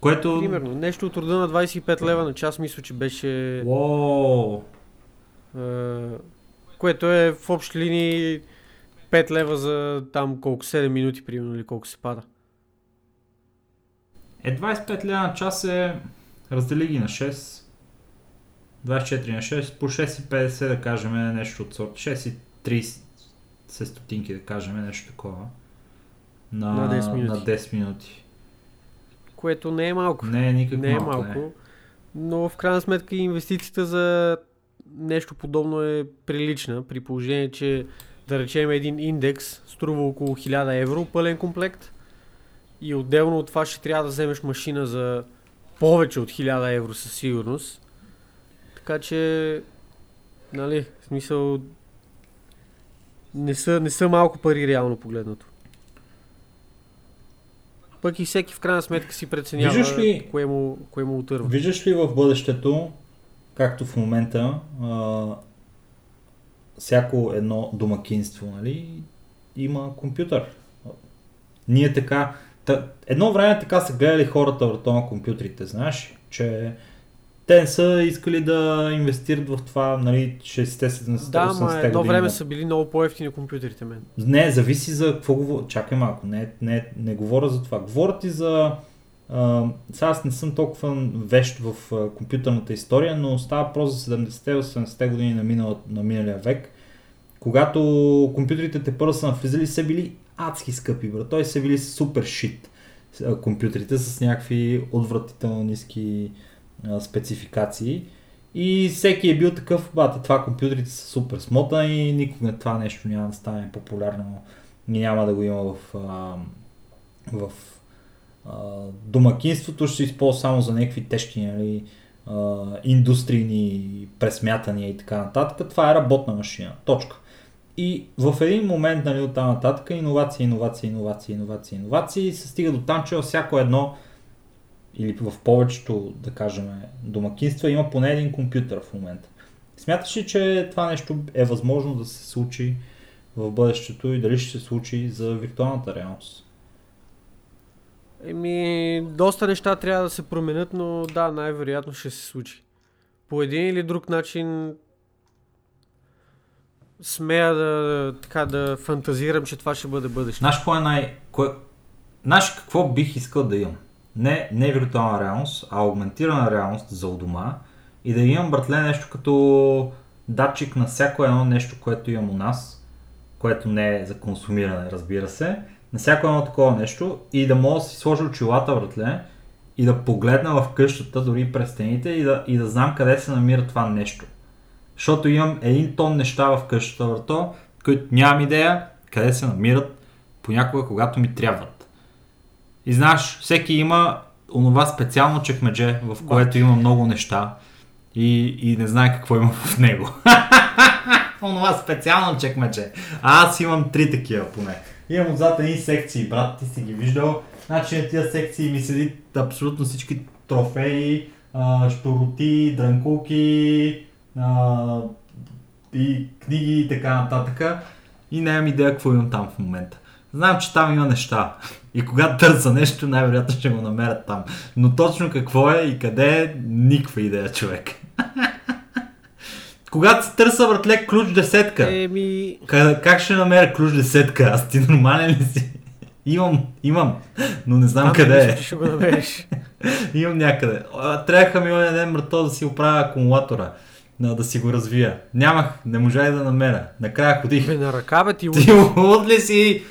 Което... примерно, нещо от рода на 25 лева на час, мисля, че беше... Уоу! Което е в общи линии 5 лева за там колко 7 минути, примерно, или колко се пада. Е, 25 лева на час е... Раздели ги на 6. 24 на 6. По 6,50 да кажем нещо от сорта. 6,30 се стотинки да кажем нещо такова. На, На 10 минути. На 10 минути. Което не е малко. Не е никак не е малко. малко. Не. Но в крайна сметка инвестицията за нещо подобно е прилична, при положение, че да речем един индекс струва около 1000 евро пълен комплект и отделно от това ще трябва да вземеш машина за повече от 1000 евро със сигурност. Така че, нали, в смисъл, не са, не са малко пари реално погледнато. Пък и всеки в крайна сметка си преценява Виждаш ли- кое, му, кое му отърва. Виждаш ли в бъдещето, както в момента, а, всяко едно домакинство, нали, има компютър. Ние така, та, едно време така са гледали хората върху на компютрите, знаеш, че те не са искали да инвестират в това, нали, 60-70 Да, ма 80-те едно години. време са били много по-ефтини компютрите мен. Не, зависи за какво говоря. Чакай малко, не, не, не говоря за това. Говоря ти за... А, сега аз не съм толкова вещ в а, компютърната история, но става въпрос за 70-те 80-те години на, минал, на миналия век, когато компютрите те първо са навлизали, са били адски скъпи, брат. Той са били супер шит компютрите с някакви отвратително ниски спецификации. И всеки е бил такъв, бата, това компютрите са супер смота и никога това нещо няма да стане популярно и няма да го има в, а, в а, домакинството, ще се използва само за някакви тежки нали, а, индустрийни пресмятания и така нататък. Това е работна машина. Точка. И в един момент нали, от там нататък иновации, иновации, иновации, иновации, иновации се стига до там, че всяко едно или в повечето, да кажем, домакинства има поне един компютър в момента. Смяташ ли, че това нещо е възможно да се случи в бъдещето и дали ще се случи за виртуалната реалност? Еми, доста неща трябва да се променят, но да, най-вероятно ще се случи. По един или друг начин смея да, така, да фантазирам, че това ще бъде бъдеще. Знаеш какво е най... Кое... Знаеш какво бих искал да имам? Не, не виртуална реалност, а аугментирана реалност за у дома и да имам, братле, нещо като датчик на всяко едно нещо, което имам у нас, което не е за консумиране, разбира се, на всяко едно такова нещо и да мога да си сложа очилата, братле, и да погледна в къщата, дори през стените и да, и да знам къде се намира това нещо. Защото имам един тон неща в къщата, върто, които нямам идея къде се намират понякога, когато ми трябват. И знаеш, всеки има онова специално чекмедже, в което има много неща и, и не знае какво има в него. онова специално чекмедже. А аз имам три такива поне. Имам отзад едни секции, брат, ти си ги виждал. Значи на тия секции ми седи абсолютно всички трофеи, а, штороти, дрънкулки а, и книги и така нататък. И нямам идея какво имам там в момента. Знам, че там има неща. И когато търся нещо, най-вероятно ще го намерят там. Но точно какво е и къде е, никаква идея, човек. Когато се търся, братле, ключ десетка. Еми, Как, как ще намеря ключ десетка? Аз ти нормален ли си? Имам, имам, но не знам там къде е. ще го намериш. Имам някъде. А, Трябваха ми онен ден мрато да си оправя акумулатора, да, да си го развия. Нямах, не можах да намеря. Накрая ходих. Бе, на ръка, бе, ти Ти луд ли си?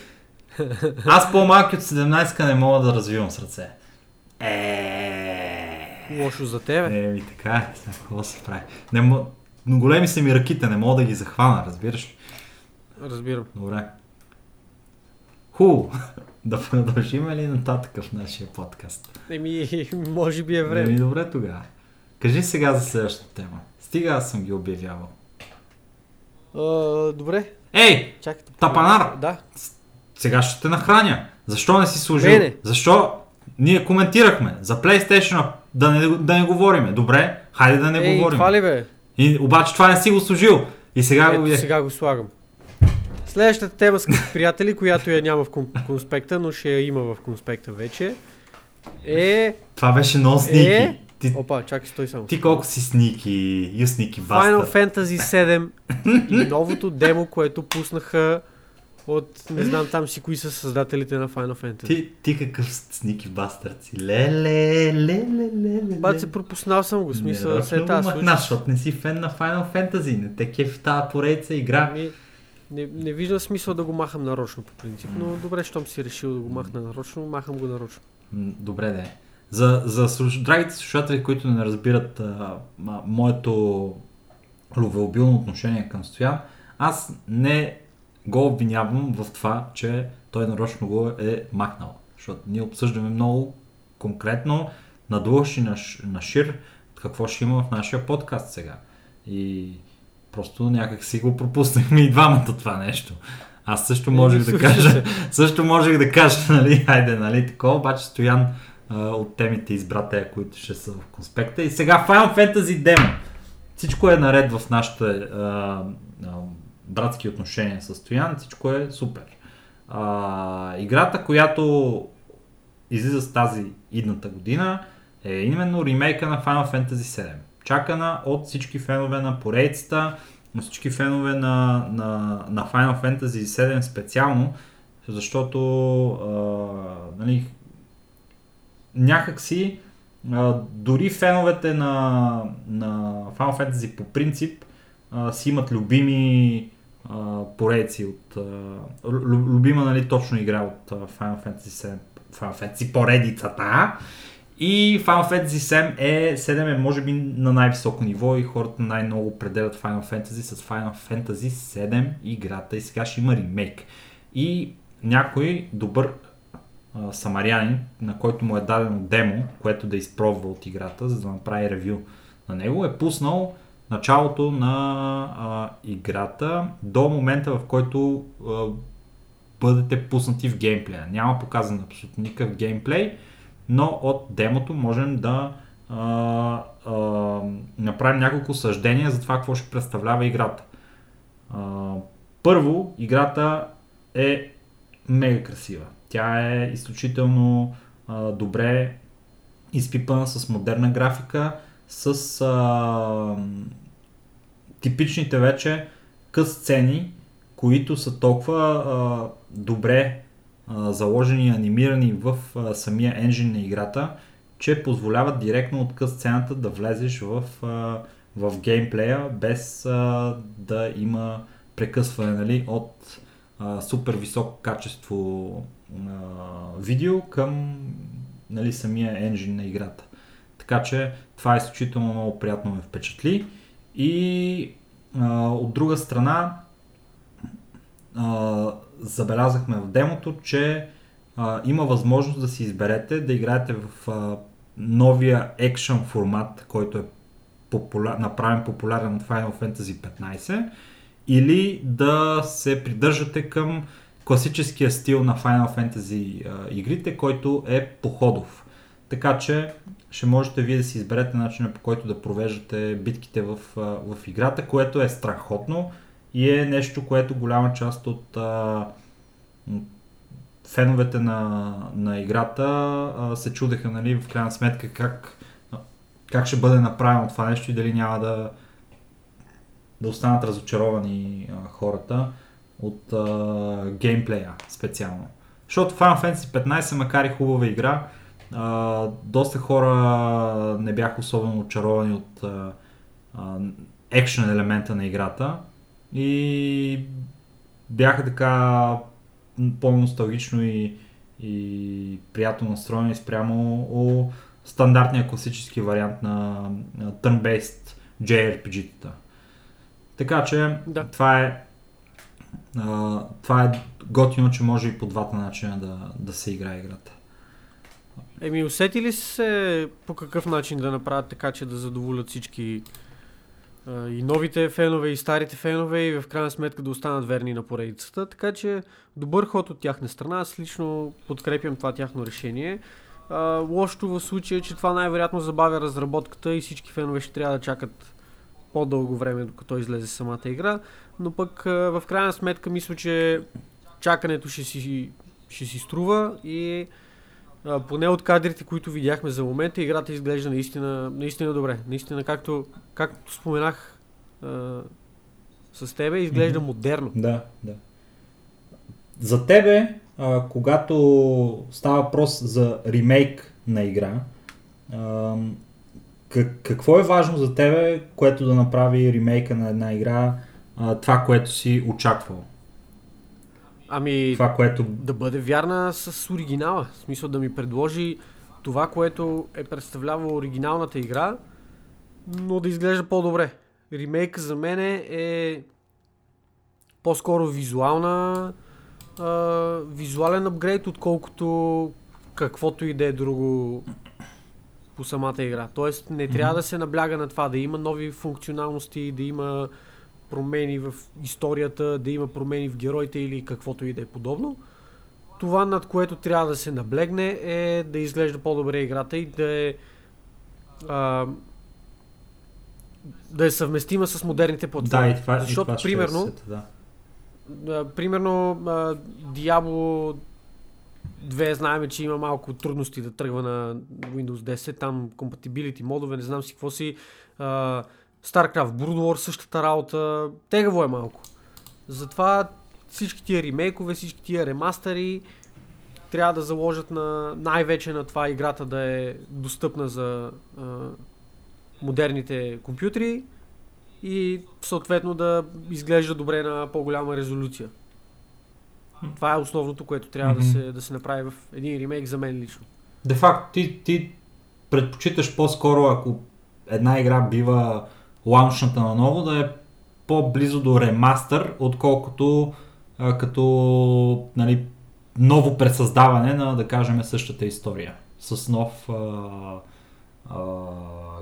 Аз по-малки от 17 не мога да развивам с ръце. Е. лошо за тебе. Еми така е, какво се прави. Не мо... Но големи са ми ръките, не мога да ги захвана, разбираш ли? Разбирам. Добре. Хубаво. Да продължим ли нататък в нашия подкаст? Еми, може би е време. Еми, добре тогава. Кажи сега за следващата тема. Стига аз съм ги обявявал. А, добре, Ей! чакайте. Тапанар! Да. Сега ще те нахраня. Защо не си служил? Не, не. Защо? Ние коментирахме за PlayStation да не, да не говориме. Добре, хайде да не Ей, говорим. това ли бе? И, обаче това не си го служил. И сега го Ето видях. сега го слагам. Следващата тема, скъпи приятели, която я няма в кон- конспекта, но ще я има в конспекта вече, е... Това беше много сники. Е? Ти, Опа, чакай, стой само. ти колко си сники, you сники Final бастър. Fantasy 7 и новото демо, което пуснаха от не знам там си кои са създателите на Final Fantasy. Ти, ти какъв сники бастър си. Леле, леле, леле. Се пропуснал съм го, смисъл, Нарочно след тази случай. защото не си фен на Final Fantasy. Не те кефи тази поредица игра. Ами, не, не виждам смисъл да го махам нарочно по принцип, но добре, щом си решил да го махна нарочно, махам го нарочно. Добре, да е. За, за слуш... драгите слушатели, които не разбират а, моето любвеобилно отношение към Стоян, аз не го обвинявам в това, че той нарочно го е махнал. Защото ние обсъждаме много конкретно, надълж и на, на шир, какво ще има в нашия подкаст сега. И просто някак си го пропуснахме и двамата това нещо. Аз също можех да кажа, също можех да кажа, нали, хайде, нали, такова, обаче Стоян а, от темите избра те, които ще са в конспекта. И сега Final Fantasy Demo. Всичко е наред в нашите а, а, братски отношения с Стоян, всичко е супер. А, играта, която излиза с тази идната година, е именно ремейка на Final Fantasy 7. Чакана от всички фенове на поредицата, на всички фенове на, на, на Final Fantasy 7 специално, защото а, нали, някакси а, дори феновете на, на Final Fantasy по принцип а, си имат любими поредици от любима нали, точно игра от Final Fantasy 7 Final Fantasy поредицата и Final Fantasy 7 е, 7 е може би на най-високо ниво и хората най-много определят Final Fantasy с Final Fantasy 7 играта и сега ще има ремейк. И някой добър а, самарянин, на който му е дадено демо, което да изпробва от играта, за да направи ревю на него, е пуснал началото на а, играта до момента, в който а, бъдете пуснати в геймплея. Няма показан абсолютно никакъв геймплей, но от демото можем да а, а, направим няколко съждения за това какво ще представлява играта. А, първо, играта е мега красива. Тя е изключително а, добре изпипана с модерна графика, с а, типичните вече къс сцени, които са толкова а, добре а, заложени анимирани в а, самия енжин на играта, че позволяват директно от къс сцената да влезеш в, а, в геймплея без а, да има прекъсване нали, от а, супер високо качество а, видео към нали, самия енжин на играта. Така че това е изключително много приятно ме впечатли. И а, от друга страна а, забелязахме в демото, че а, има възможност да си изберете да играете в а, новия екшън формат, който е популяр, направен популярен от Final Fantasy 15 или да се придържате към класическия стил на Final Fantasy а, игрите, който е походов. Така че ще можете вие да си изберете начина по който да провеждате битките в, в играта, което е страхотно и е нещо, което голяма част от а, феновете на, на играта а, се чудеха, нали, в крайна сметка как, как ще бъде направено това нещо и дали няма да, да останат разочаровани а, хората от а, геймплея специално. Защото Final Fantasy 15, макар и хубава игра, а, доста хора не бяха особено очаровани от екшен елемента на играта и бяха така по-носталгично и, и приятно настроени спрямо о, стандартния класически вариант на, на turn-based JRPG-тата. Така че Да. това е а, това е готино, че може и по двата начина да, да се играе играта. Еми, усети ли се по какъв начин да направят така, че да задоволят всички а, и новите фенове, и старите фенове, и в крайна сметка да останат верни на поредицата. Така че добър ход от тяхна страна. Аз лично подкрепям това тяхно решение. А, лошото в случая е, че това най-вероятно забавя разработката и всички фенове ще трябва да чакат по-дълго време, докато излезе самата игра. Но пък а, в крайна сметка мисля, че чакането ще си, ще си струва и а, поне от кадрите, които видяхме за момента, играта изглежда наистина, наистина добре. Наистина, както, както споменах а, с тебе, изглежда mm-hmm. модерно. Да, да. За тебе, а, когато става въпрос за ремейк на игра, а, как, какво е важно за тебе, което да направи ремейка на една игра, а, това, което си очаквал? Ами, това, което... да бъде вярна с оригинала. В смисъл да ми предложи това, което е представлявало оригиналната игра, но да изглежда по-добре. Ремейк за мен е по-скоро визуална а, визуален апгрейд, отколкото каквото и да е друго по самата игра. Тоест не трябва mm-hmm. да се набляга на това, да има нови функционалности, да има промени в историята, да има промени в героите или каквото и да е подобно. Това, над което трябва да се наблегне е да изглежда по-добре играта и да е а, да е съвместима с модерните платформи. Да, и това, Защото, и това примерно, е сета, да. Примерно, а, Diablo 2 знаем, че има малко трудности да тръгва на Windows 10, там compatibility модове, не знам си какво си. А, StarCraft, Brood War същата работа, тегаво е малко. Затова всички тия ремейкове, всички тия ремастери трябва да заложат на най-вече на това играта да е достъпна за а, модерните компютри и съответно да изглежда добре на по-голяма резолюция. Това е основното, което трябва mm-hmm. да, се, да се направи в един ремейк за мен лично. Де факто, ти, ти предпочиташ по-скоро, ако една игра бива лаунчната на ново, да е по-близо до ремастър, отколкото а, като нали, ново пресъздаване на, да кажем, същата история. С нов а, а,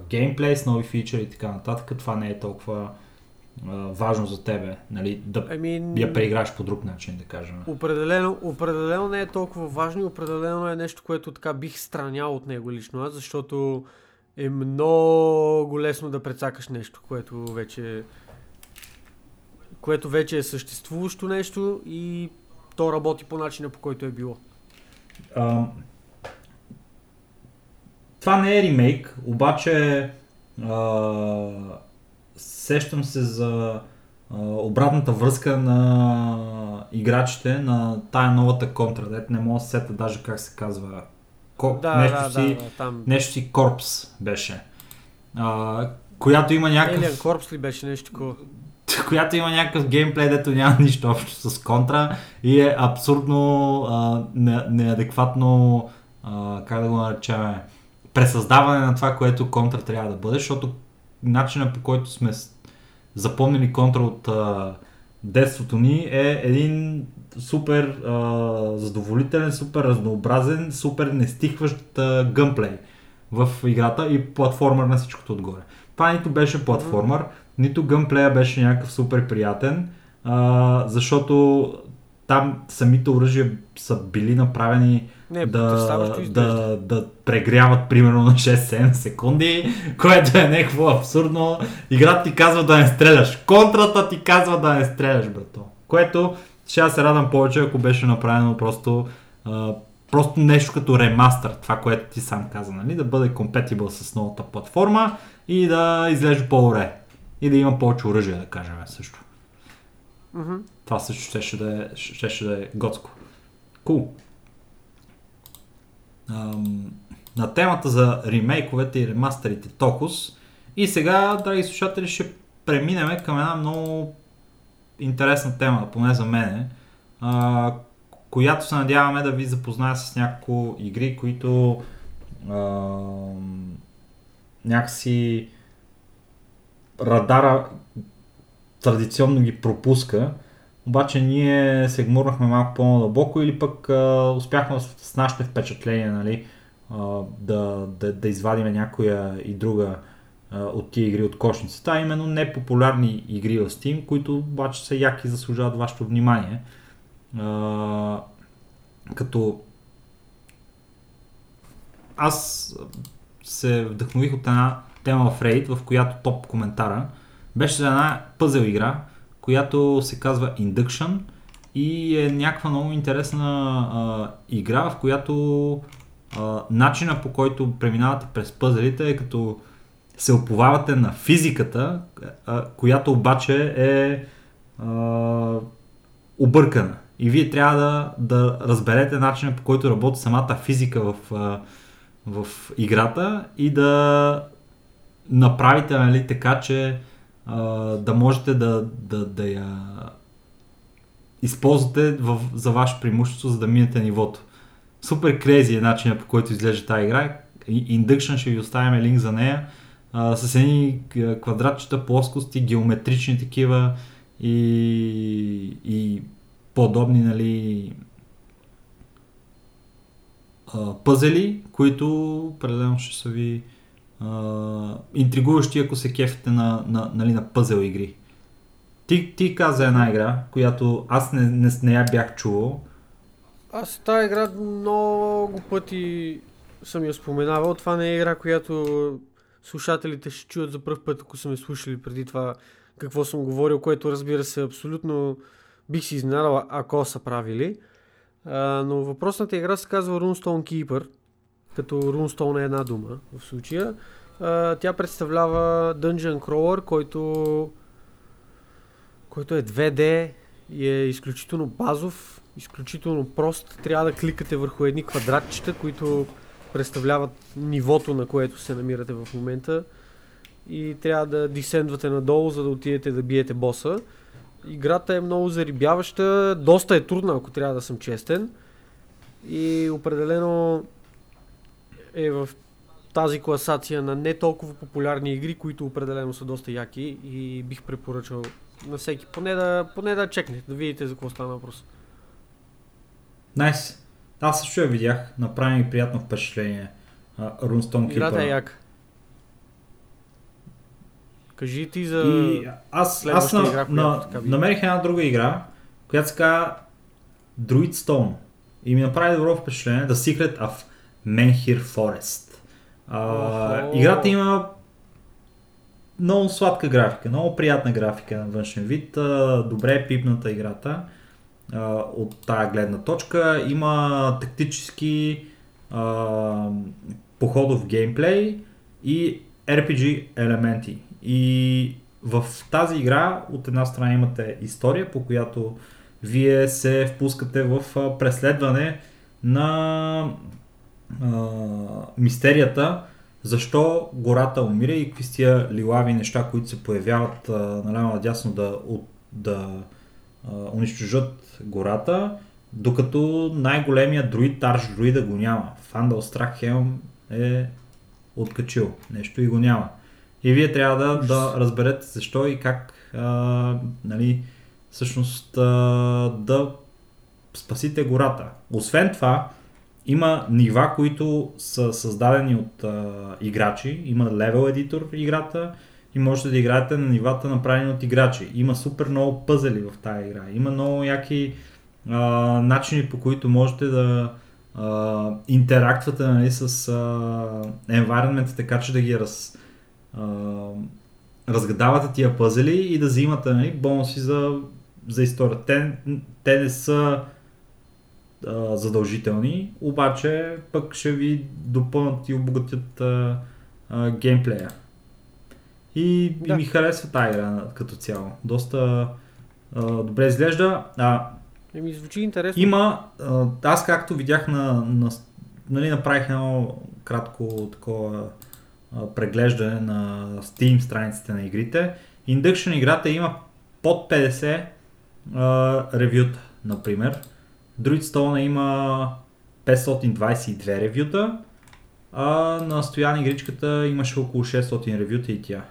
геймплей, с нови фичери и така нататък. Това не е толкова а, важно за тебе, нали, да I mean, я преиграш по друг начин, да кажем. Определено, определено не е толкова важно и определено е нещо, което така бих странял от него лично аз, защото е много лесно да прецакаш нещо, което вече което вече е съществуващо нещо и то работи по начина по който е било. А, това не е ремейк, обаче а, сещам се за а, обратната връзка на играчите на тая новата контра, дете не мога да се сета даже как се казва Ко... Да, нещо, да, си, да, там... нещо си корпс беше. А, която има някакъв... Alien Corps ли беше нещо такова? която има някакъв геймплей, дето няма нищо общо с контра и е абсурдно а, не, неадекватно, а, как да го наречем, пресъздаване на това, което контра трябва да бъде, защото начинът по който сме запомнили контра от а, детството ни е един супер а, задоволителен, супер разнообразен, супер нестихващ а, гъмплей в играта и платформер на всичкото отгоре. Това нито беше платформер, нито гъмплея беше някакъв супер приятен, а, защото там самите оръжия са били направени не, да, да, да прегряват примерно на 6-7 секунди, което е някакво абсурдно. Играта ти казва да не стреляш. Контрата ти казва да не стреляш, брато. Което ще се радвам повече, ако беше направено просто, а, просто нещо като ремастър, това, което ти сам каза, нали? да бъде compatible с новата платформа и да изглежда по-добре. И да има повече оръжие, да кажем също. Mm-hmm. Това също ще, ще, да, е, ще, ще да е готско. Cool. Ам, на темата за ремейковете и ремастерите Токус. И сега, драги слушатели, ще преминем към една много интересна тема, поне за мене, а, която се надяваме да ви запозная с няколко игри, които а, някакси радара традиционно ги пропуска, обаче ние се гмурнахме малко по-надълбоко или пък а, успяхме с нашите впечатления нали, а, да, да, да извадиме някоя и друга а, от тия игри от кошницата, а именно непопулярни игри в Steam, които обаче са яки и заслужават вашето внимание. А, като аз се вдъхнових от една тема в Reddit, в която топ коментара беше за една пъзел игра, която се казва Induction и е някаква много интересна а, игра, в която а, начина по който преминавате през пъзелите е като се оповавате на физиката, а, която обаче е а, объркана. И вие трябва да, да разберете начина по който работи самата физика в, а, в играта и да направите нали, така, че да можете да, да, да я използвате в, за ваше преимущество, за да минете нивото. Супер крейзи е начинът по който изглежда тази игра. Induction ще ви оставим линк за нея. А, с едни квадратчета, плоскости, геометрични такива и, и подобни нали, пъзели, които определено ще са ви интригуващи, ако се кефите на, на, нали, на пъзел игри. Ти, ти каза една игра, която аз не, не, не я бях чувал. Аз тази игра много пъти съм я споменавал. Това не е игра, която слушателите ще чуят за първ път, ако са ме слушали преди това какво съм говорил, което разбира се абсолютно бих си изненадал, ако са правили. А, но въпросната игра се казва Runestone Keeper, като Runestone е една дума в случая. Тя представлява Dungeon Crawler, който, който е 2D и е изключително базов, изключително прост. Трябва да кликате върху едни квадратчета, които представляват нивото, на което се намирате в момента. И трябва да дисендвате надолу, за да отидете да биете боса. Играта е много зарибяваща, доста е трудна, ако трябва да съм честен. И определено е в тази класация на не толкова популярни игри, които определено са доста яки и бих препоръчал на всеки поне да, поне да чекнете, да видите за какво стана въпрос. Найс. Nice. Аз също я видях, направи ми приятно впечатление. Рунстон Keeper. Играта е яка. Кажи ти за и аз, аз на, игра, на, намерих една друга игра, която се казва Druid Stone. И ми направи добро впечатление The Secret of Menhir Forest. А, играта има много сладка графика, много приятна графика на външен вид, добре е пипната играта от тая гледна точка. Има тактически а, походов геймплей и RPG елементи. И в тази игра от една страна имате история, по която вие се впускате в преследване на а, мистерията защо гората умира и какви стия лилави неща, които се появяват наляво надясно да, от, да а, унищожат гората, докато най-големия друид, Тарш друида го няма. Фандал Страххелм е откачил нещо и го няма. И вие трябва да, да разберете защо и как а, нали, всъщност а, да спасите гората. Освен това, има нива, които са създадени от а, играчи. Има левел едитор в играта и можете да играете на нивата направени от играчи. Има супер много пъзели в тази игра. Има много яки а, начини по които можете да а, интерактвате нали, с а, environment, така че да ги раз, а, разгадавате тия пъзели и да взимате нали, бонуси за, за историята. Те, те не са а, задължителни, обаче пък ще ви допълнат и обогатят а, а, геймплея. И, да. и ми харесва тази игра като цяло. Доста а, добре изглежда. А, Еми, звучи интересно. Има, а, аз както видях на, на нали, направих едно кратко такова а, преглеждане на Steam страниците на игрите. Induction играта има под 50 а, ревюта, например. Druidstone има 522 ревюта, а на Стоян игричката имаше около 600 ревюта и тя.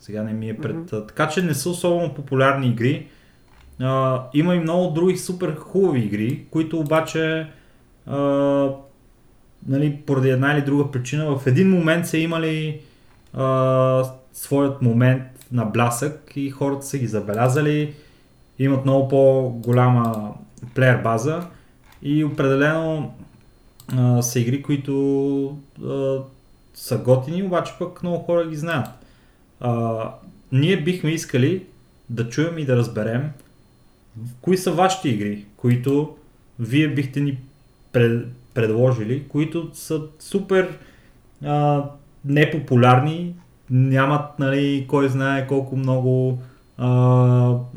Сега не ми е пред... Mm-hmm. Така че не са особено популярни игри. А, има и много други супер хубави игри, които обаче а, нали, поради една или друга причина в един момент са имали а, своят момент на блясък и хората са ги забелязали, имат много по-голяма плеер база и определено а, са игри, които а, са готини, обаче пък много хора ги знаят. А, ние бихме искали да чуем и да разберем кои са вашите игри, които вие бихте ни пред, предложили, които са супер а, непопулярни, нямат нали, кой знае колко много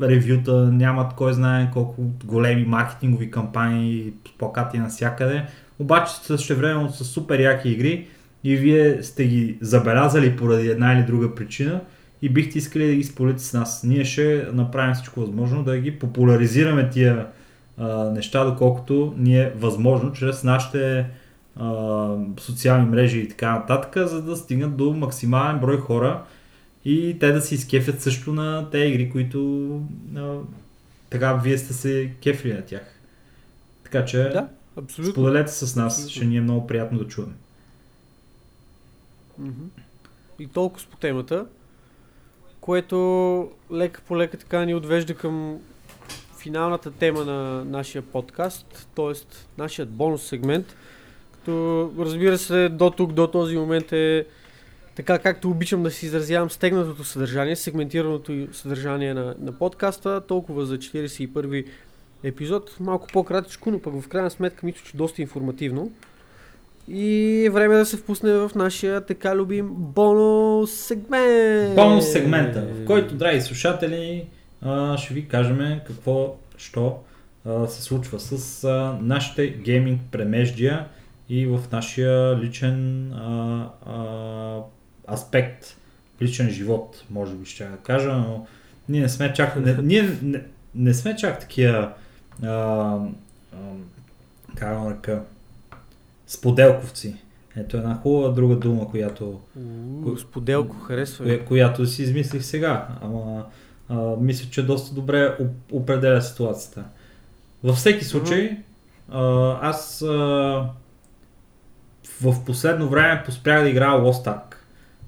ревюта, нямат кой знае колко големи маркетингови кампании, плакати навсякъде, обаче също време са супер яки игри и вие сте ги забелязали поради една или друга причина и бихте искали да ги споделите с нас. Ние ще направим всичко възможно да ги популяризираме тия а, неща, доколкото ни е възможно чрез нашите а, социални мрежи и така нататък, за да стигнат до максимален брой хора и те да се изкефят също на тези игри, които а, така вие сте се кефли на тях. Така че Да, абсолютно. споделете с нас, Абсолютно. ще ни е много приятно да чуем. И толкова по темата, което лека по лека така ни отвежда към финалната тема на нашия подкаст, т.е. нашият бонус сегмент, като разбира се до тук, до този момент е така както обичам да си изразявам стегнатото съдържание, сегментираното съдържание на, на подкаста, толкова за 41 епизод, малко по-кратичко, но пък в крайна сметка мисля, че доста информативно. И е време да се впусне в нашия така любим бонус сегмент. Бонус сегмента, в който, драги слушатели, ще ви кажем какво, що се случва с нашите гейминг премеждия и в нашия личен а, а, аспект, личен живот, може би ще кажа, но ние не сме чак, не, ние не, не сме чак такива а, а, как споделковци. Ето една хубава друга дума, която Уу, Споделко, харесва коя, която си измислих сега, ама а, мисля, че доста добре оп- определя ситуацията. Във всеки случай, а, аз а, в последно време поспрях да играя Lost Ark,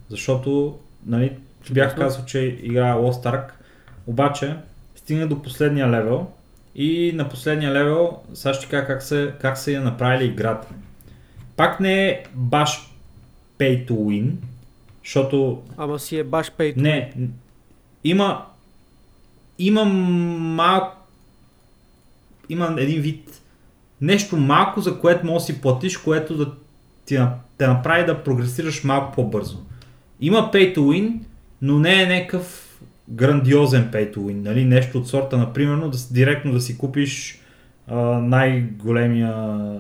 защото нали, бях казал, че играя Lost Ark, обаче стигна до последния левел и на последния левел сега ще кажа как са, как са я направили играта. Пак не е баш pay to win, защото Ама си е баш пейт. не, н- има има малко има един вид нещо малко, за което можеш да си платиш, което да ти те направи да прогресираш малко по-бързо. Има pay to win, но не е някакъв грандиозен pay to win, нали? нещо от сорта, например, да, директно да си купиш а, най-големия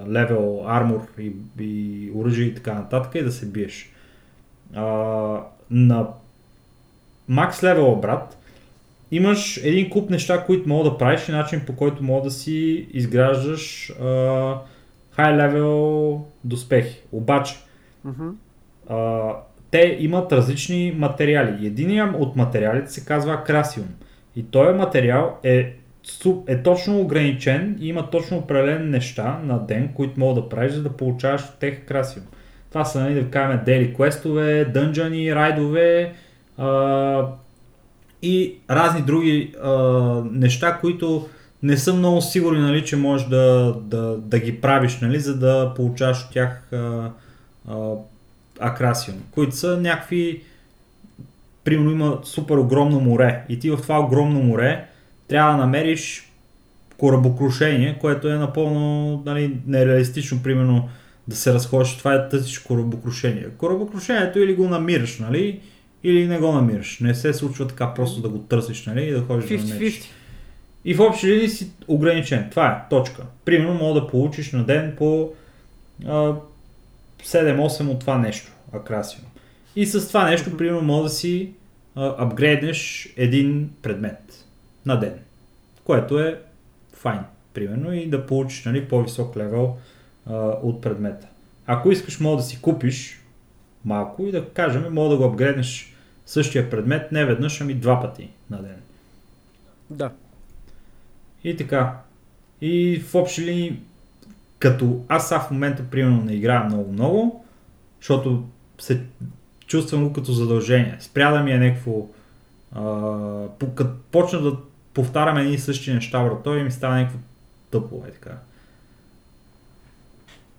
левел армор и, и оръжие и така нататък и да се биеш. А, на макс левел, брат, имаш един куп неща, които мога да правиш и начин по който мога да си изграждаш хай левел доспехи. Обаче, Мгм. а, те имат различни материали. Единият от материалите се казва красиум. И този материал е, е точно ограничен и има точно определени неща на ден, които мога да правиш, за да получаваш от тех красиум. Това са, нали, да кажем, дели квестове, дънжани, райдове а, и разни други а, неща, които не съм много сигурен, нали, че можеш да, да, да ги правиш, нали, за да получаваш от тях а, а, акрасиум, които са някакви примерно има супер огромно море и ти в това огромно море трябва да намериш корабокрушение, което е напълно нали, нереалистично, примерно да се разходиш, това е тъсиш корабокрушение. Корабокрушението или го намираш, нали, или не го намираш. Не се случва така просто да го търсиш, нали, и да ходиш да намериш. 50-50. И в общи линии си ограничен. Това е точка. Примерно мога да получиш на ден по а, 7-8 от това нещо, акрасиум. И с това нещо, примерно, мога да си апгрейднеш един предмет на ден, което е файн, примерно, и да получиш нали, по-висок левел а, от предмета. Ако искаш, мога да си купиш малко и да кажем, мога да го апгрейднеш същия предмет не веднъж, ами два пъти на ден. Да. И така. И в общи линии, като аз сега в момента примерно не играя много-много, защото се чувствам го като задължение. Спря да ми е някакво... А, като почна да повтарям едни и същи неща, брато, и ми става някакво тъпо, е така.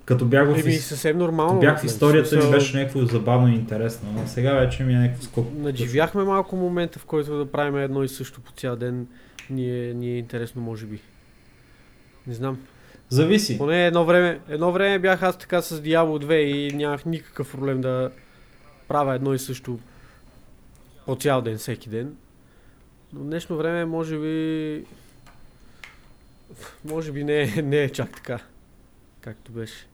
Като бях в, ис- съвсем нормално. бях в историята ми беше някакво забавно и интересно, но сега вече ми е някакво скоп. Надживяхме малко момента, в който да правим едно и също по цял ден. Ни е, ни е интересно, може би. Не знам. Зависи. Поне едно време, едно време бях аз така с Diablo 2 и нямах никакъв проблем да правя едно и също по цял ден, всеки ден. Но в днешно време може би... Може би не, е- не е чак така, както беше.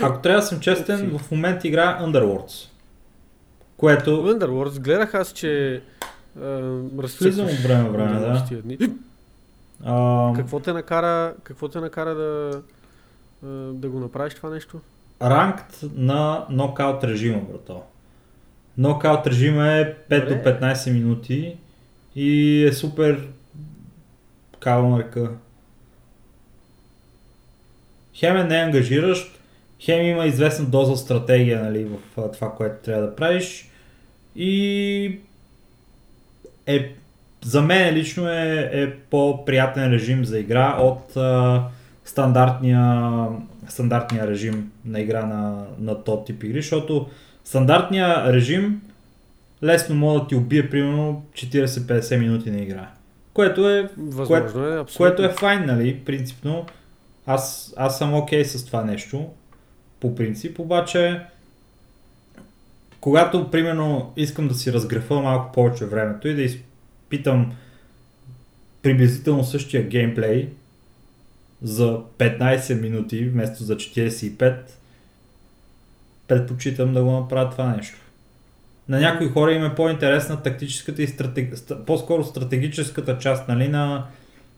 Ако трябва да съм честен, в момента играя Underworlds. Което Underworlds гледах аз, че е, разцъкваш от време време, да. дни. А, Какво те накара, какво те накара да, да го направиш това нещо? ранкт на нокаут режима, брато. Нокаут режима е 5 до Добре. 15 минути и е супер нарека. Хем е неангажиращ, хем има известна доза стратегия нали, в това, което трябва да правиш и е, за мен лично е, е по-приятен режим за игра от а, стандартния, стандартния режим на игра на, на този тип игри, защото стандартния режим лесно може да ти убие примерно 40-50 минути на игра. Което е, Възможно е, абсолютно. което е файн, нали, принципно. Аз, аз съм окей с това нещо, по принцип, обаче когато, примерно, искам да си разграфа малко повече времето и да изпитам приблизително същия геймплей за 15 минути вместо за 45, предпочитам да го направя това нещо. На някои хора им е по-интересна тактическата и стратег... ст- по-скоро стратегическата част нали, на,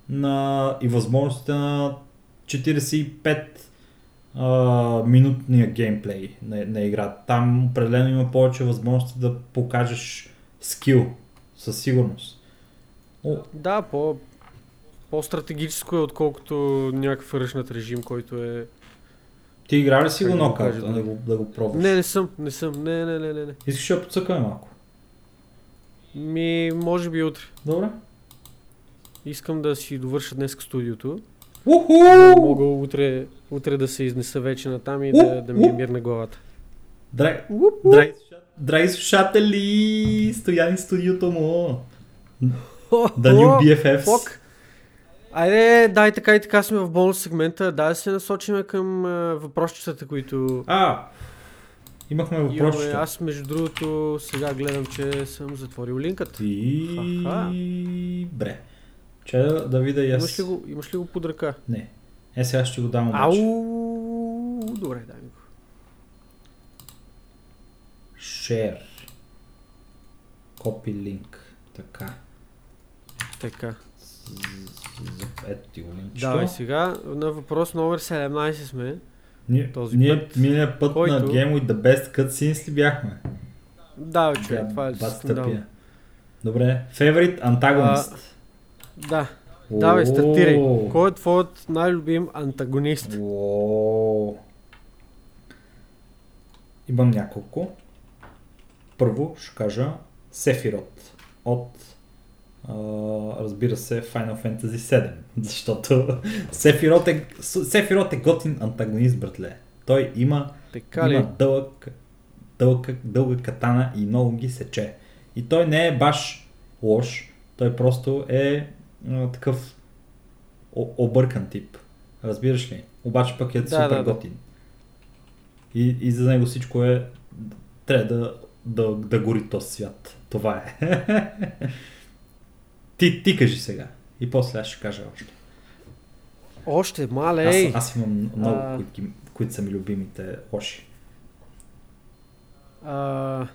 на и възможностите на 45 а, минутния геймплей на, на игра. Там определено има повече възможности да покажеш скил със сигурност. Да, по, по-стратегическо е, отколкото някакъв ръчнат режим, който е... ти игра ли си го нокаут, да, да. го, да го пробваш? Не, не съм, не съм, не, не, не, не, не. Искаш да подсъкаме малко? Ми, може би утре. Добре. Искам да си довърша днес студиото. Уху! Да мога утре, утре да се изнеса вече на там и да, да ми е мир на главата. Драги, драги, слуша- драги слушатели, Стояни студиото му. Да ни BFFs. Фок. Айде, дай така и така сме в бонус сегмента. Дай да се насочиме към а, въпросчетата, които А, имахме въпросчета. Аз, между другото, сега гледам, че съм затворил линкът. Аха. Бре. Че да, да видя и аз. Имаш ли, го, имаш ли го под ръка? Не. Е, сега ще го дам обаче. Ау! Добре, дай ми го. Share. Copy link. Така. Така. Ето ти го линчето. Давай сега, на въпрос номер 17 сме. Ние, този ние път, миналия път който- на Game with the Best Cutscenes ли бяхме? Да, човек, това е скандално. Добре. Favorite antagonist. Да, давай, стартирай. Кой е твоят най-любим антагонист? Имам няколко. Първо ще кажа Сефирот от разбира се Final Fantasy 7, защото Сефирот е, Сефирот е готин антагонист, братле. Той има, Така ли? има дълъг, дълга, дълга катана и много ги сече. И той не е баш лош, той просто е а, такъв о- объркан тип. Разбираш ли? Обаче пък е Да, супер да, да. готин. И, и за него всичко е трябва да, да, да гори този свят. Това е. ти, ти кажи сега. И после аз ще кажа още. Още, Аз, мале, аз имам много, А. които, които са ми любимите лоши. А...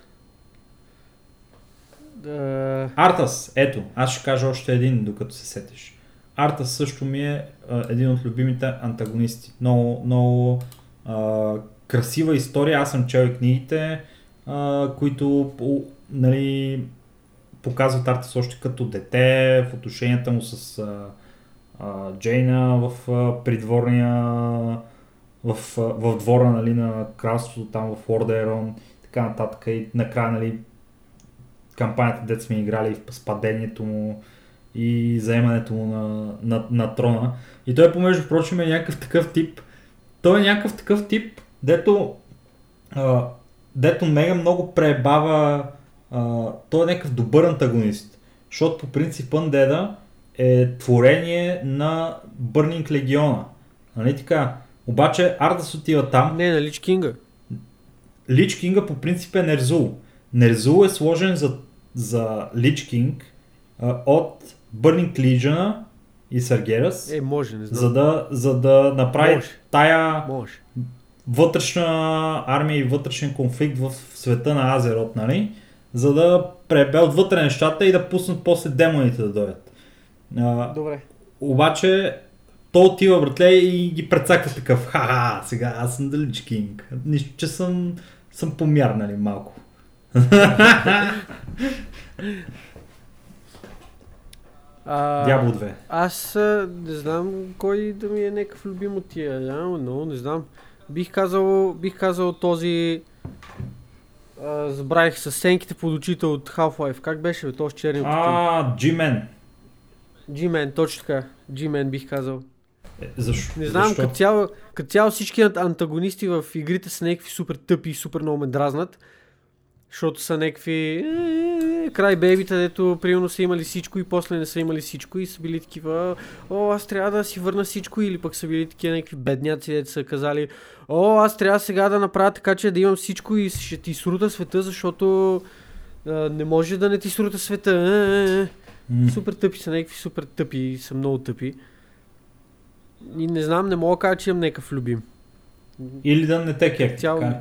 Да... Артас, ето, аз ще кажа още един, докато се сетиш. Артас също ми е а, един от любимите антагонисти. Много, много а, красива история. Аз съм чел и книгите, а, които нали, показват Артас още като дете, в отношенията му с, а, а, Джейна в а, придворния в, а, в двора нали, на кралството, там в Ордерон, така нататък и накрая нали, кампанията, дет сме играли с падението му и заемането му на, на, на трона. И той, помежду прочим, е някакъв такъв тип. Той е някакъв такъв тип, дето, а, дето мега много пребава. А, той е някакъв добър антагонист. Защото по принцип Undead е творение на Burning Legion. Нали така? Обаче Ардас отива там. Не, на Лич Кинга. Лич Кинга по принцип е Нерзул. Нерзул е сложен за, за Лич Кинг а, от Burning Legion и Саргерас, Е, може, не знам. за да, за да направи Може. тая Може. вътрешна армия и вътрешен конфликт в света на Азерот, нали? За да пребе отвътре нещата и да пуснат после демоните да дойдат. А, Добре. обаче, то отива, братле, и ги прецаква такъв. Ха-ха, сега аз съм Далич Кинг. Нищо, че съм, съм помяр, нали, малко. А, Дявол 2. Аз не знам кой да ми е някакъв любим от тия, но не знам. Бих казал, бих казал този... А, забравих с сенките под очите от Half-Life. Как беше бе, този с костюм? А, G-Man. G-Man, точно така. G-Man бих казал. Е, Защо? Не знам, като цяло, като цяло всички ан- антагонисти в игрите са някакви супер тъпи и супер много ме дразнат. Защото са някакви е, край бейбита, дето примерно са имали всичко и после не са имали всичко и са били такива, о, аз трябва да си върна всичко или пък са били такива някакви бедняци, дето са казали, о, аз трябва сега да направя така, че да имам всичко и ще ти срута света, защото а, не може да не ти срута света. Е, е, е. М. Супер тъпи са, някакви супер тъпи, са много тъпи. И не знам, не мога да кажа, че имам някакъв любим. Или да не те кефи. Цяло- така.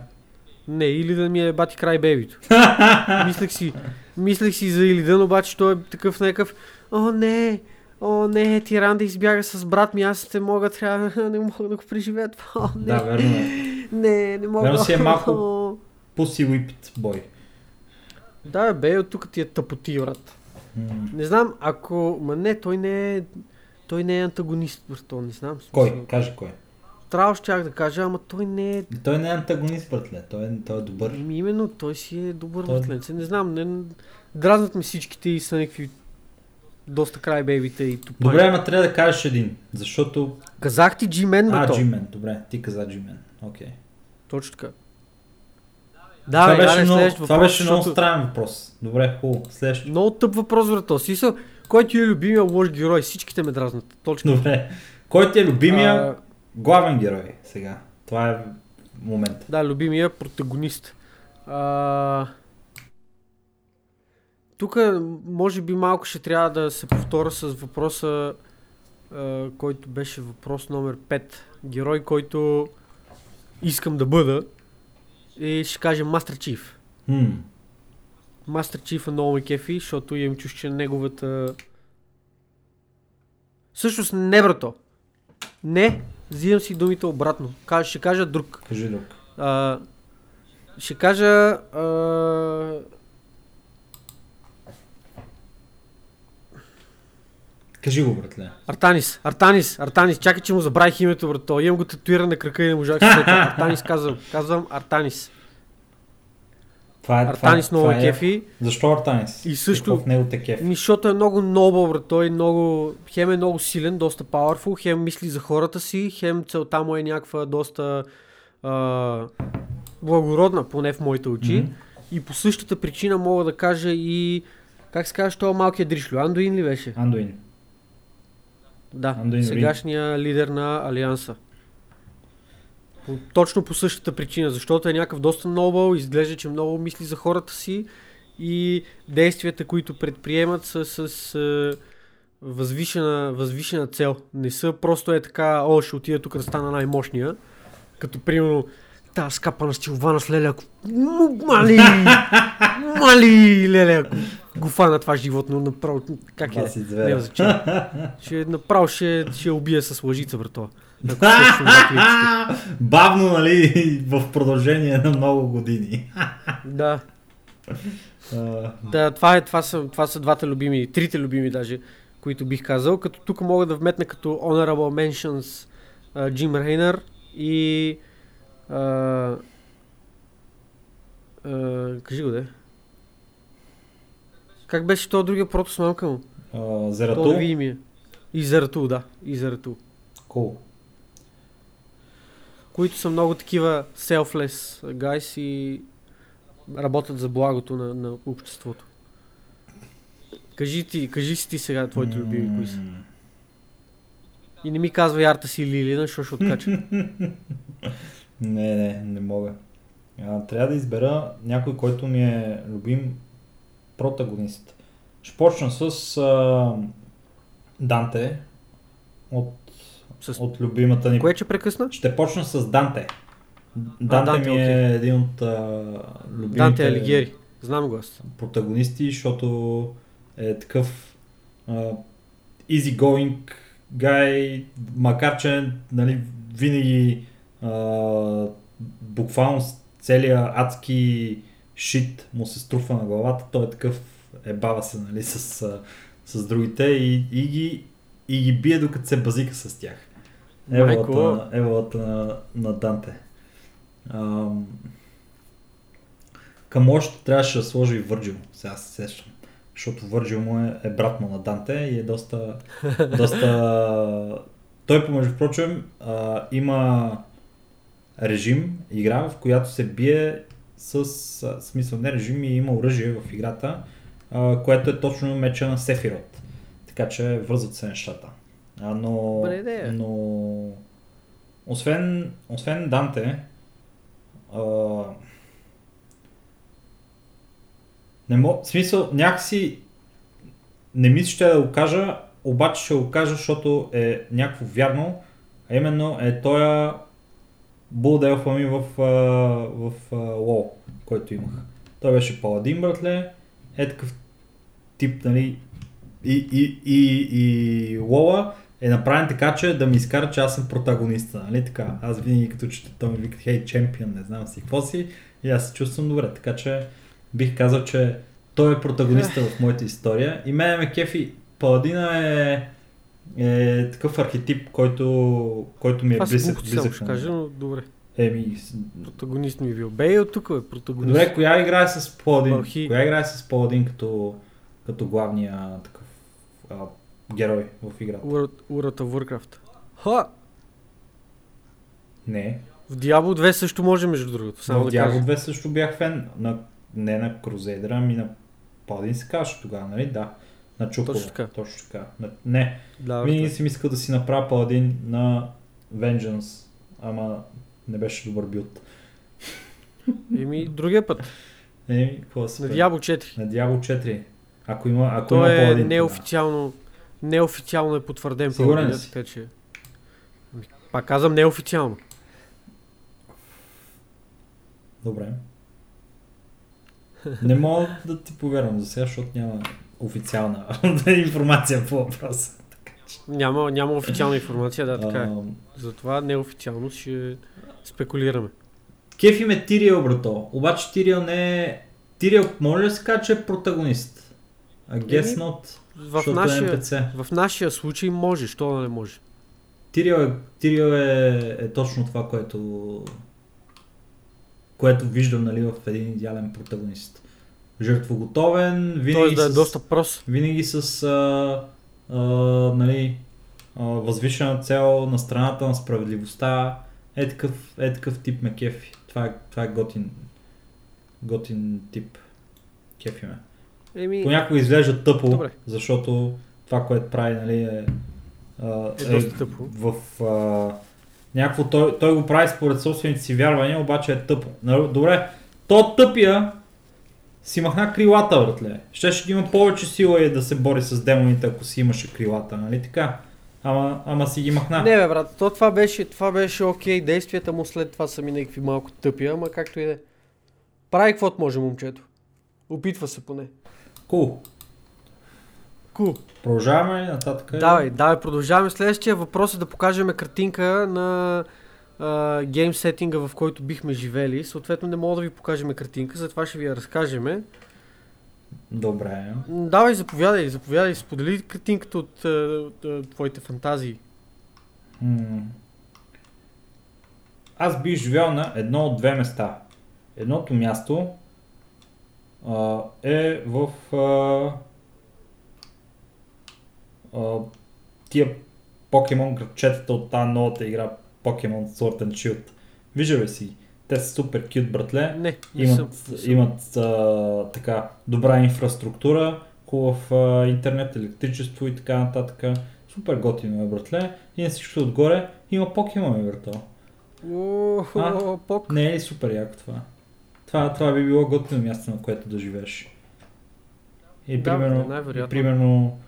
Не, или да ми е бати край бебито. мислех си, мислех си за Илидан, обаче той е такъв някакъв, о не, о не, тиран да избяга с брат ми, аз не мога, трябва, не мога да го преживея това, о не, Да, верно е. не, не мога. Верно си е малко-. Pussy Whipped Boy. Да, бе, от тук ти е тъпоти, брат. Не знам, ако, ма не, той не е, той не е антагонист, брато, не знам. Кой? Кажи кой. Трябва щях да кажа, ама той не е Той не е антагонист, братле. Той е, той е добър. Ами именно, той си е добър Той- той... Не знам, не, дразнат ми всичките и са някакви доста край бейбите и тупани. Добре, ама трябва да кажеш един. Защото... Казах ти G-Man, А, брато. G-Man. Добре, ти каза G-Man. Окей. Точно така. Това, Да, бе, беше, да, много, следващ това въпрос, беше много защото- странен въпрос. Добре, хубаво. Следващ. Много тъп въпрос, брато. Смисъл, кой ти е любимия лош герой? Всичките ме дразнат. Точно. Добре. Кой ти е любимия А, главен герой сега? Това е момент. Да, любимия протагонист. А... Тук, може би, малко ще трябва да се повторя с въпроса, а, който беше въпрос номер 5. Герой, който искам да бъда. И ще кажем Мастер Чиф. Мастер Чиф е много ме кефи, защото имам чуш, че неговата... Всъщност не, брато. Не, взимам си думите обратно. Ще кажа друг. Кажи друг. А, ще кажа... А, Кажи го, братле. Артанис, Артанис, Артанис. Чакай, че му забравих името, брато. Имам го татуиран на крака и не можах да се. Артанис казвам. Казвам Артанис. Това е, Артанис това, много това е е... кефи. Защо Артанис? И също- Какво в него те кефи? Защото е много нобъл. Той е много... Хем е много силен, доста powerful, хем мисли за хората си, хем целта му е някаква доста а, благородна, поне в моите очи. Мгм. И по същата причина мога да кажа и... Как се казва, това малкият дришлю? Андуин ли беше? Андуин. Да, Андуин сегашния лидер на Алианса. По, точно по същата причина, защото е някакъв доста нобъл, изглежда, че много мисли за хората си и действията, които предприемат са с е, възвишена, възвишена цел. Не са просто е така, о, ще отида тук да стана най-мощния, като примерно та скапана с Силвана с Леля, ако... М, Мали! Мали, Леле, ако го фана това животно, направо, как е? Звера. значение. Ще направо ще, ще убия с лъжица, брато. Бавно, нали, в продължение на много години. Да. Да това, е, това, са, това са двата любими, трите любими даже, които бих казал, като тук мога да вметна като Honorable Mentions Джим Рейнър и а, а, кажи го де. Как беше то другия протос малка му? Uh, Зератул? да име. И Заратул, да. И Заратул. Cool. Които са много такива selfless guys и работят за благото на, на обществото. Кажи, ти, кажи си ти сега твоите любими, кои са. И не ми казвай арта си Лилина, защото ще откача. Не, не, не мога. А, трябва да избера някой, който ми е любим протагонист. Ще почна с а, Данте от, С... от любимата ни. Кое че прекъсна? Ще почна с Данте. Данте, Данте, ми е окей. един от а, любимите Данте Алигери. Знам го аз. протагонисти, защото е такъв а, easy going guy, макар че нали, винаги а, буквално с целия адски шит му се струпва на главата, той е такъв ебава се нали, с, а, с другите и, и, ги, и ги бие докато се базика с тях. Еволата, Майко. на- еволата на, на Данте. Ам, към още трябваше да сложи и Върджил, сега се сещам. Защото Върджил му е, е брат му на Данте и е доста... доста... Той, помежду прочим, а, има режим, игра, в която се бие с... а, смисъл не режим, и има оръжие в играта, а, което е точно меча на Сефирот. Така че вързат се нещата. А, но... Но... Освен, освен Данте, а, не мога, в смисъл, някакси не мисля, ще да го кажа, обаче ще го кажа, защото е някакво вярно, а именно е тоя Булделфа ми в, в а, WoW, който имах. Той беше паладин, братле, е такъв тип, нали, и, и, и, и Лола е направен така, че да ми изкара, че аз съм протагониста, нали така. Аз винаги като че той ми вика, хей, чемпион, не знам си какво си, и аз се чувствам добре, така че бих казал, че той е протагониста в моята история и мене ме кефи. Паладина е, е такъв архетип, който, който ми е си близък. близък ще на мен. кажа, но добре. Еми, Протагонист ми е бил. Бей от тук, бе, протагонист. Добре, коя играе с Паладин? Вълхи. Коя играе с Паладин като, като главния такъв а, герой в играта? World of Warcraft. Ха! Не. В Diablo 2 също може, между другото. Само в да. Diablo 2 също бях фен. На, не на Crusader, ами на Паладин се казваше тогава, нали? Да. На Чукова. Точно така. Точно така. На, не, Да, винаги си искал да си направя Паладин на Vengeance, ама не беше добър билд. Еми, другия път. Еми, какво На? Diablo 4. На Diablo 4. Ако има, ако Той има е Паладин. неофициално, неофициално е потвърден си? така че... Ами, Пак казвам неофициално. Добре. Не мога да ти повярвам за сега, защото няма официална информация по въпроса. Няма, няма официална информация, да, така е. Затова неофициално ще спекулираме. Кефи ме Тириел, брато. Обаче Тириел не е... Тириел може ли да се каже, че е протагонист? А guess not, В е нашия, NPC. в нашия случай може, що да не може. Тириел, е, Тириел е, е точно това, което което виждам нали, в един идеален протагонист. Жертвоготовен, винаги Тоест да е с... доста прос. винаги с а, а, нали, а, възвишена цел на страната на справедливостта. Е такъв, е такъв тип ме кефи. Това е, това е готин, готин тип. Кефи ме. Еми, Понякога изглежда тъпо, Добре. защото това, което прави, нали, е, а, Е доста тъпо. в а, някакво, той, той го прави според собствените си вярвания, обаче е тъпо. Нали, Добре, то тъпия си махна крилата, братле. Ще ще има повече сила и да се бори с демоните, ако си имаше крилата, нали така? Ама, ама си ги махна. Не бе, брат, то това беше, това беше окей, действията му след това са ми някакви малко тъпи, ама както и да е. Прави каквото може момчето. Опитва се поне. Кул. Ку. Продължаваме ли нататък? Давай, давай, продължаваме. Следващия въпрос е да покажем картинка на а, гейм сетинга, в който бихме живели. Съответно не мога да ви покажем картинка, затова ще ви я разкажем. Добре. Давай, заповядай, заповядай, сподели картинката от, от, твоите фантазии. М. Аз бих живял на едно от две места. Едното място а, е в а, а, тия покемон градчетата от тази новата игра Pokemon Sword and Shield. Виждал ли си? Те са супер кют, братле. Не, не Имат, съм. не съм. имат а, така добра инфраструктура, хубав а, интернет, електричество и така нататък. Супер готино е, братле. И на всичко отгоре има покемони, брато. О. Не е супер яко това? Това, това би било готино място, на което да живееш. И Да, примерно, най-вероятно. и примерно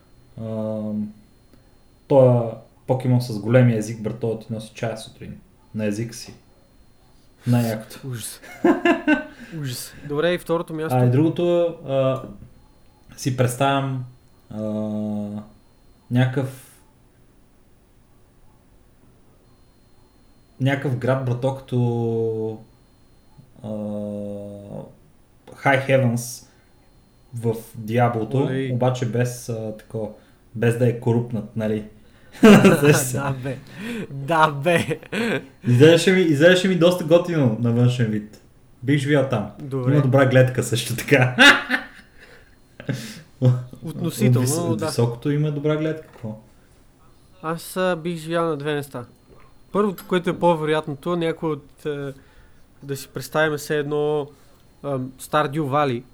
ам, тоя покемон с големия език, брато, ти носи чая сутрин. На език си. Най-якото. Ужас. Ужас. Добре, и второто място. А и другото, а, си представям а, някакъв някакъв град, брато, като а, High Heavens в Диаблото, обаче без а, такова, без да е корупнат, нали? да, бе. Да, бе. Изглеждаше ми, изглеждаше ми доста готино на външен вид. Бих живял там. Добре. Има добра гледка също така. Относително, От, вис- да. високото има добра гледка. Какво? Аз а, бих живял на две места. Първото, което е по-вероятното, някой от... Е, да си представим се едно Стардю Вали.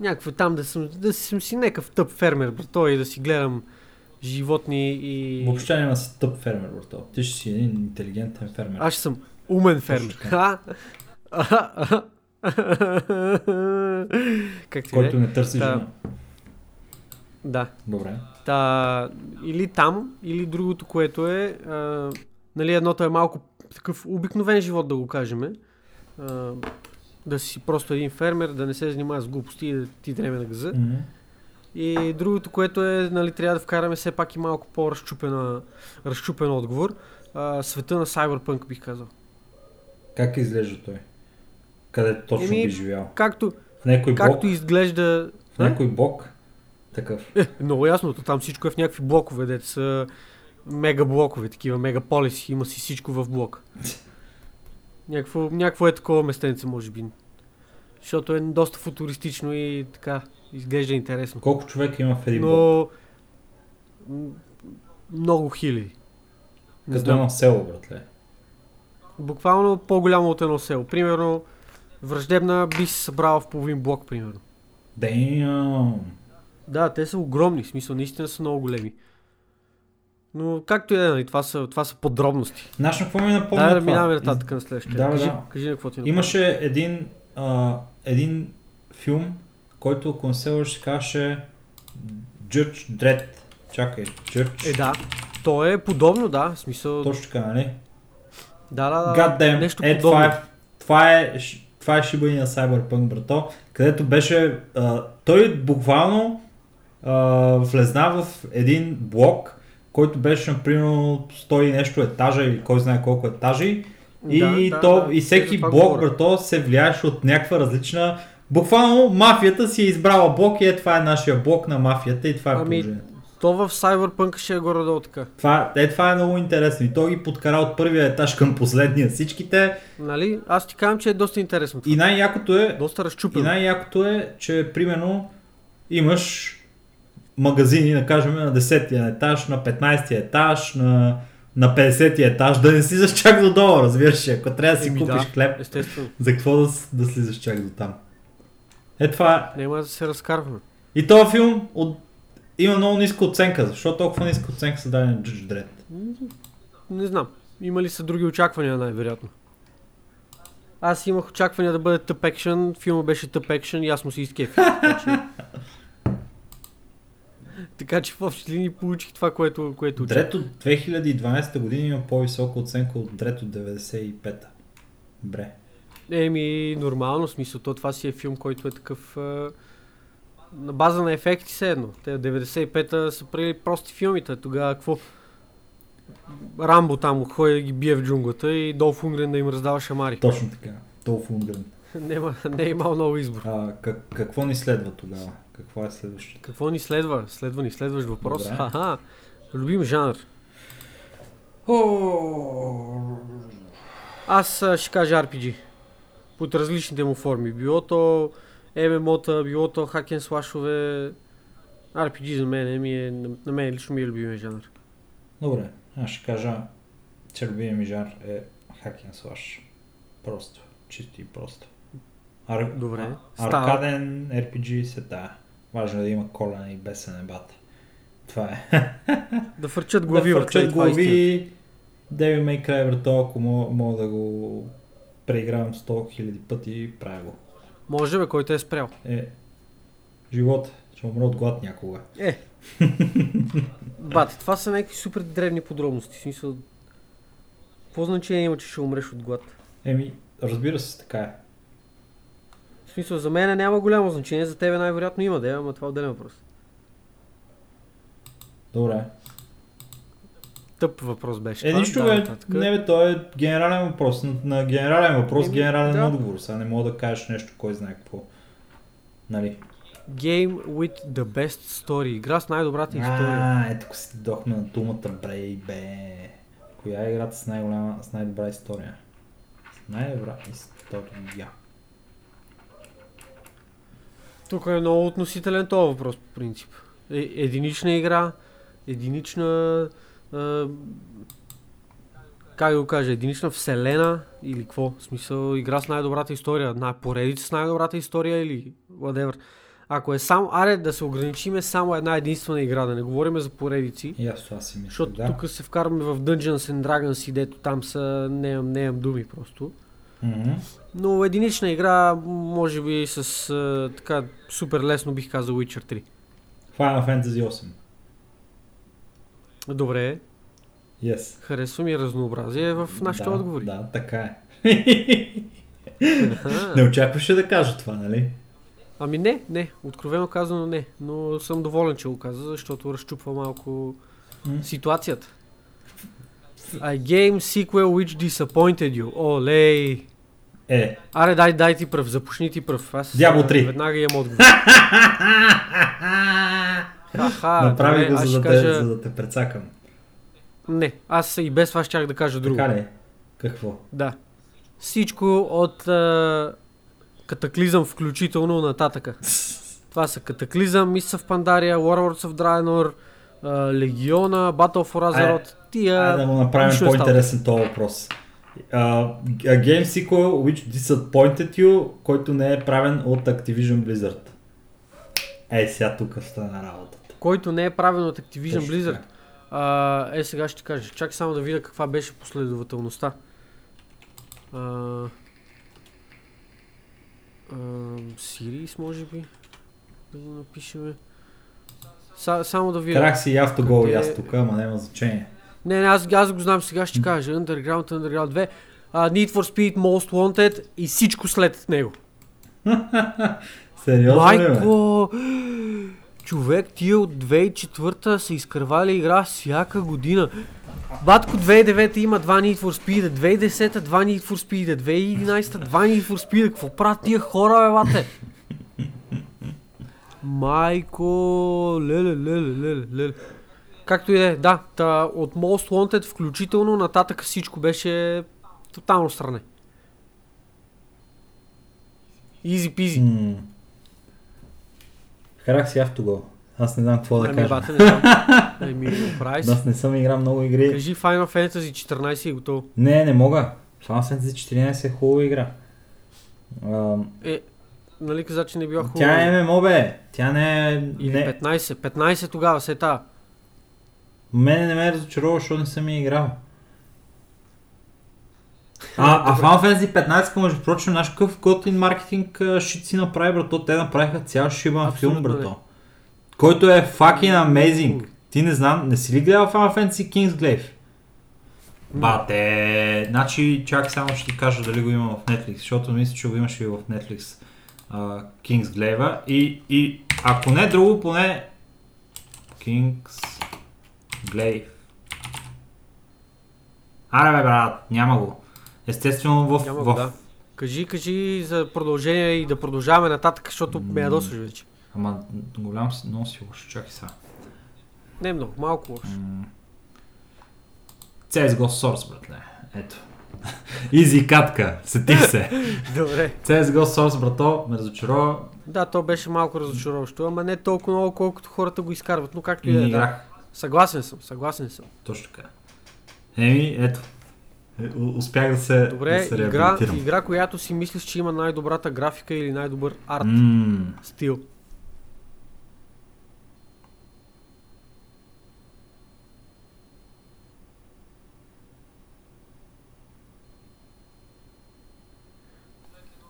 Някакво там да съм, да съм си някакъв тъп фермер, брато, и да си гледам животни и... Въобще няма си тъп фермер, брато. Ти ще си един интелигентен фермер. Аз ще съм умен фермер. Ха? как ти който не търси Да. жена. Да. Добре. Та, или там, или другото, което е, а, нали, едното е малко такъв обикновен живот, да го кажем. А, да си просто един фермер, да не се занимава с глупости и да ти дреме на газа. Мгм. И другото, което е, нали, трябва да вкараме все пак и малко по-разчупен разчупен отговор. А, света на Cyberpunk, бих казал. Как изглежда той? Къде точно Еми, би живял? Както, В някой както изглежда... В някой блок? Такъв. Е, много ясното, там всичко е в някакви блокове, дете са мега блокове, такива мегаполиси, има си всичко в блок. Някакво, някакво е такова местенце, може би. Защото е доста футуристично и така, изглежда интересно. Колко човека има в един? Но... Много хиляди. Като едно село, братле. Буквално по-голямо от едно село. Примерно, враждебна би се събрала в половин блок, примерно. Damn. Да, те са огромни, в смисъл, наистина са много големи. Но както и да е, нали, това са, това са подробности. Знаеш на какво ми напомня Дай да минаваме нататък на следващия. Да, кажи, да. кажи на какво ти напомня. Имаше един, а, един филм, който ако не се лъжа, се казваше Judge Dredd. Чакай, Judge. Е, да. То е подобно, да. В смисъл... Точно така, нали? Да, да, да. God damn, нещо е, подобно. това е, това е, това е шибани на Cyberpunk, брато, където беше, а, той буквално а, влезна в един блок, който беше, например, 100 и нещо етажа или кой знае колко етажи. И, Да, то, да, и всеки блок, брато, се влияеше от някаква различна... Буквално мафията си е избрала блок и е това е нашия блок на мафията и това е Ами, положението. То в Cyberpunk ще е горе-долу така. Това, е, това е много интересно. И той ги подкара от първия етаж към последния всичките. Нали? Аз ти казвам, че е доста интересно. това. И най-якото е, Доста И разчупено. най-якото е, че примерно имаш магазини, да кажем, на 10-я етаж, на 15-я етаж, на, на 50-я етаж, да не слизаш чак до долу, разбираш? Ако трябва да си Еми купиш да. хлеб, Естествено. за какво да, да слизаш чак до там? Е това. Няма да се разкарваме. И този филм от... има много ниска оценка. Защо толкова ниска оценка са дали на Judge Dredd? Не знам. Има ли са други очаквания, най-вероятно? Аз имах очаквания да бъде тъп екшен, филма беше тъп екшен и аз му се изкефих. Така че... в общи линии получих това, което, което. Дред от 2012 година има по-висока оценка от Дред от 95-та. Бре. Еми, нормално, смисъл, то това си е филм, който е такъв а, на база на ефекти все едно. Те от 95-та са правили прости филмите, тогава какво? Рамбо там ходи да ги бие в джунглата и Долф Унгрен да им раздава шамари. Точно така. Долф Лундгрен. Нема, не е имал много избор. А, как, какво ни следва тогава? Какво е следващото? Какво ни следва? Следва ни следващ въпрос. Добре. Ха-ха. Любим жанр. Аз а, ще кажа RPG. Под различните му форми. Било то MMO-та, било то хакен слашове. RPG за мен, ми е, на, мен лично ми е любимия жанр. Добре, аз ще кажа, че любимия ми жанр е and Slash. Просто, чисто и просто. Ар... Добре, а- става. Аркаден RPG се тая. Важно е да има колена и бесене бата. Това е. Да фърчат глави да фърчат глави. Devil May Cry, ако мога, мога да го преигравам 100 000 пъти, правя го. Може бе, който е спрял. Е, живот, ще умра от глад някога. Е. Бати, това са някакви супер древни подробности. В смисъл, какво значение има, че ще умреш от глад? Еми, разбира се, така е. В смисъл, за мен няма голямо значение, за тебе най-вероятно има, да, ама това е отделен въпрос. Добре. Тъп въпрос беше. Е, това. нищо Да, бе, нататък. не бе, той е генерален въпрос. На, на генерален въпрос, Еми, генерален да. отговор. Сега не мога да кажеш нещо, кой знае какво. Нали? Game with the best story. Игра с най-добрата история. А, ето тук си дохме на думата, брей, бе. Коя е играта с най-голяма, с най-добра история? С най-добра история. Тук е много относителен този въпрос по принцип. Е, единична игра, единична... А, как го кажа, единична вселена или какво? В смисъл, игра с най-добрата история, на поредица с най-добрата история или whatever. Ако е само, аре да се ограничиме само една единствена игра, да не говорим за поредици, И аз това си мисля, защото да. тук се вкарваме в Dungeons and Dragons и дето там са, неям, неям думи просто. Но единична игра, може би с а, така супер лесно бих казал Witcher 3. Final Fantasy 8. Добре, Yes. харесва ми разнообразие в нашите да, отговори. Да, така е. Не очакваше да кажа това, нали? Ами не, не, откровено казано не, но съм доволен, че го каза, защото разчупва малко М. ситуацията. A game sequel which disappointed you. Олей! Е, Аре, дай, дай ти пръв, започни ти пръв. Аз а, 3. Веднага имам отговор. Ха-ха, направи го, за да, те, кажа... за да те прецакам. Не, аз и без това щях да кажа друго. Така ли? Какво? Да. Всичко от а, катаклизъм включително нататъка. Това са катаклизъм, Мисъв в Пандария, Warlords of Draenor, Легиона, Battle for Azeroth, тия... Айде да му направим става. по-интересен този въпрос. Uh, a game sequel which disappointed you, който не е правен от Activision Blizzard. Ей, сега тук стана работата. Който не е правен от Activision Точно Blizzard. А, е, сега ще ти кажа. Чакай само да видя каква беше последователността. А, а, Series, може би? Да го напишем. Са, само да видя. Карах си и автогол и аз тук, ама няма значение. Не, не, аз, аз го знам, сега ще кажа. Underground, Underground 2. Uh, Need for Speed, Most Wanted и всичко след него. Сериозно? Майко! Човек, тия от 2004 са изкървали игра всяка година. Батко 2009 има два Need for Speed, 2010 два Need for Speed, 2011 два Need for Speed. Какво правят тия хора, бе, бате? Майко, леле, леле, леле, леле. Както и да е, да, та, от Most Wanted включително нататък всичко беше тотално стране. Изи пизи. М. Карах си автогол. Аз не знам какво да Ами, кажа. бате, не знам. Се. Аз не съм играл много игри. Кажи Final Fantasy 14 и готово. Не, не мога. Final Fantasy 14 е хубава игра. Ам, Е, нали каза, че не била хубава? Тя е ММО, бе. Тя не е... Или Не. 15. 15 тогава, се та. Мене не ме разочарова, защото не съм я играл. А, а Final Fantasy 15, между прочим, наш какъв готин маркетинг шит си направи, брато. Те направиха цял шибан филм, брато. Който е fucking amazing. Ти не знам, не си ли гледал Final Fantasy Kingsglaive? Бате, значи чак само ще ти кажа дали го има в Netflix, защото мисля, че го имаше и в Netflix uh, Kingsglaive и, и ако не друго, поне Kingsglaive. Аре бе брат, няма го. Естествено в, Няма в да. Кажи, кажи за продължение и да продължаваме нататък, защото ме ядосваш вече. Ама голям си, много си лош. Чакай сега. Не много, малко лошо. М. CSGO Source, братле. Ето. Изи катка. Сетих се. Добре. CSGO Source, брато, ме разочарова Да, то беше малко разочароващо, ама не толкова много, колкото хората го изкарват, но както и да е. играх. Съгласен съм, съгласен съм. Точно така. Еми, ето. Е, Успях да се, Добре, да се игра, игра, която си мислиш, че има най-добрата графика или най-добър арт М, стил.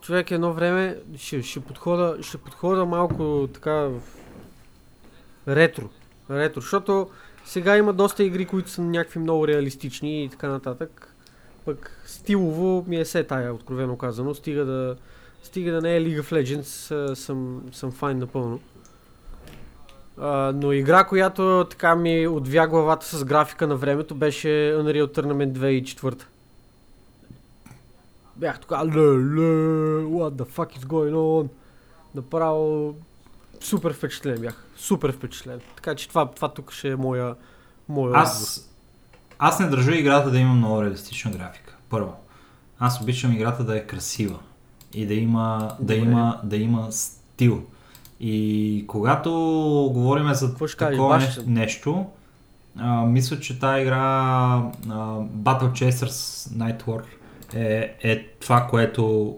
Човек едно време ще, ще, подхода, ще подхода малко така в ретро. Ретро, защото сега има доста игри, които са някакви много реалистични и така нататък. Пък стилово ми е се тая, откровено казано. Стига да, стига да не е League of Legends, съм, съм файн напълно. А, но игра, която така ми отвя главата с графика на времето, беше Unreal Tournament 2004. Бях така, ле, ле, what the fuck is going on? Направо супер впечатлен бях. Супер впечатлен. Така че това, това тук ще е моя, моя. Аз, аз не държа играта да има много реалистична графика. Първо. Аз обичам играта да е красива и да има, да Добре. има, да има стил. И когато говорим за Какво кажеш, такова съм? нещо, а, мисля, че тази игра а, Battle Chasers Night War е, е това, което,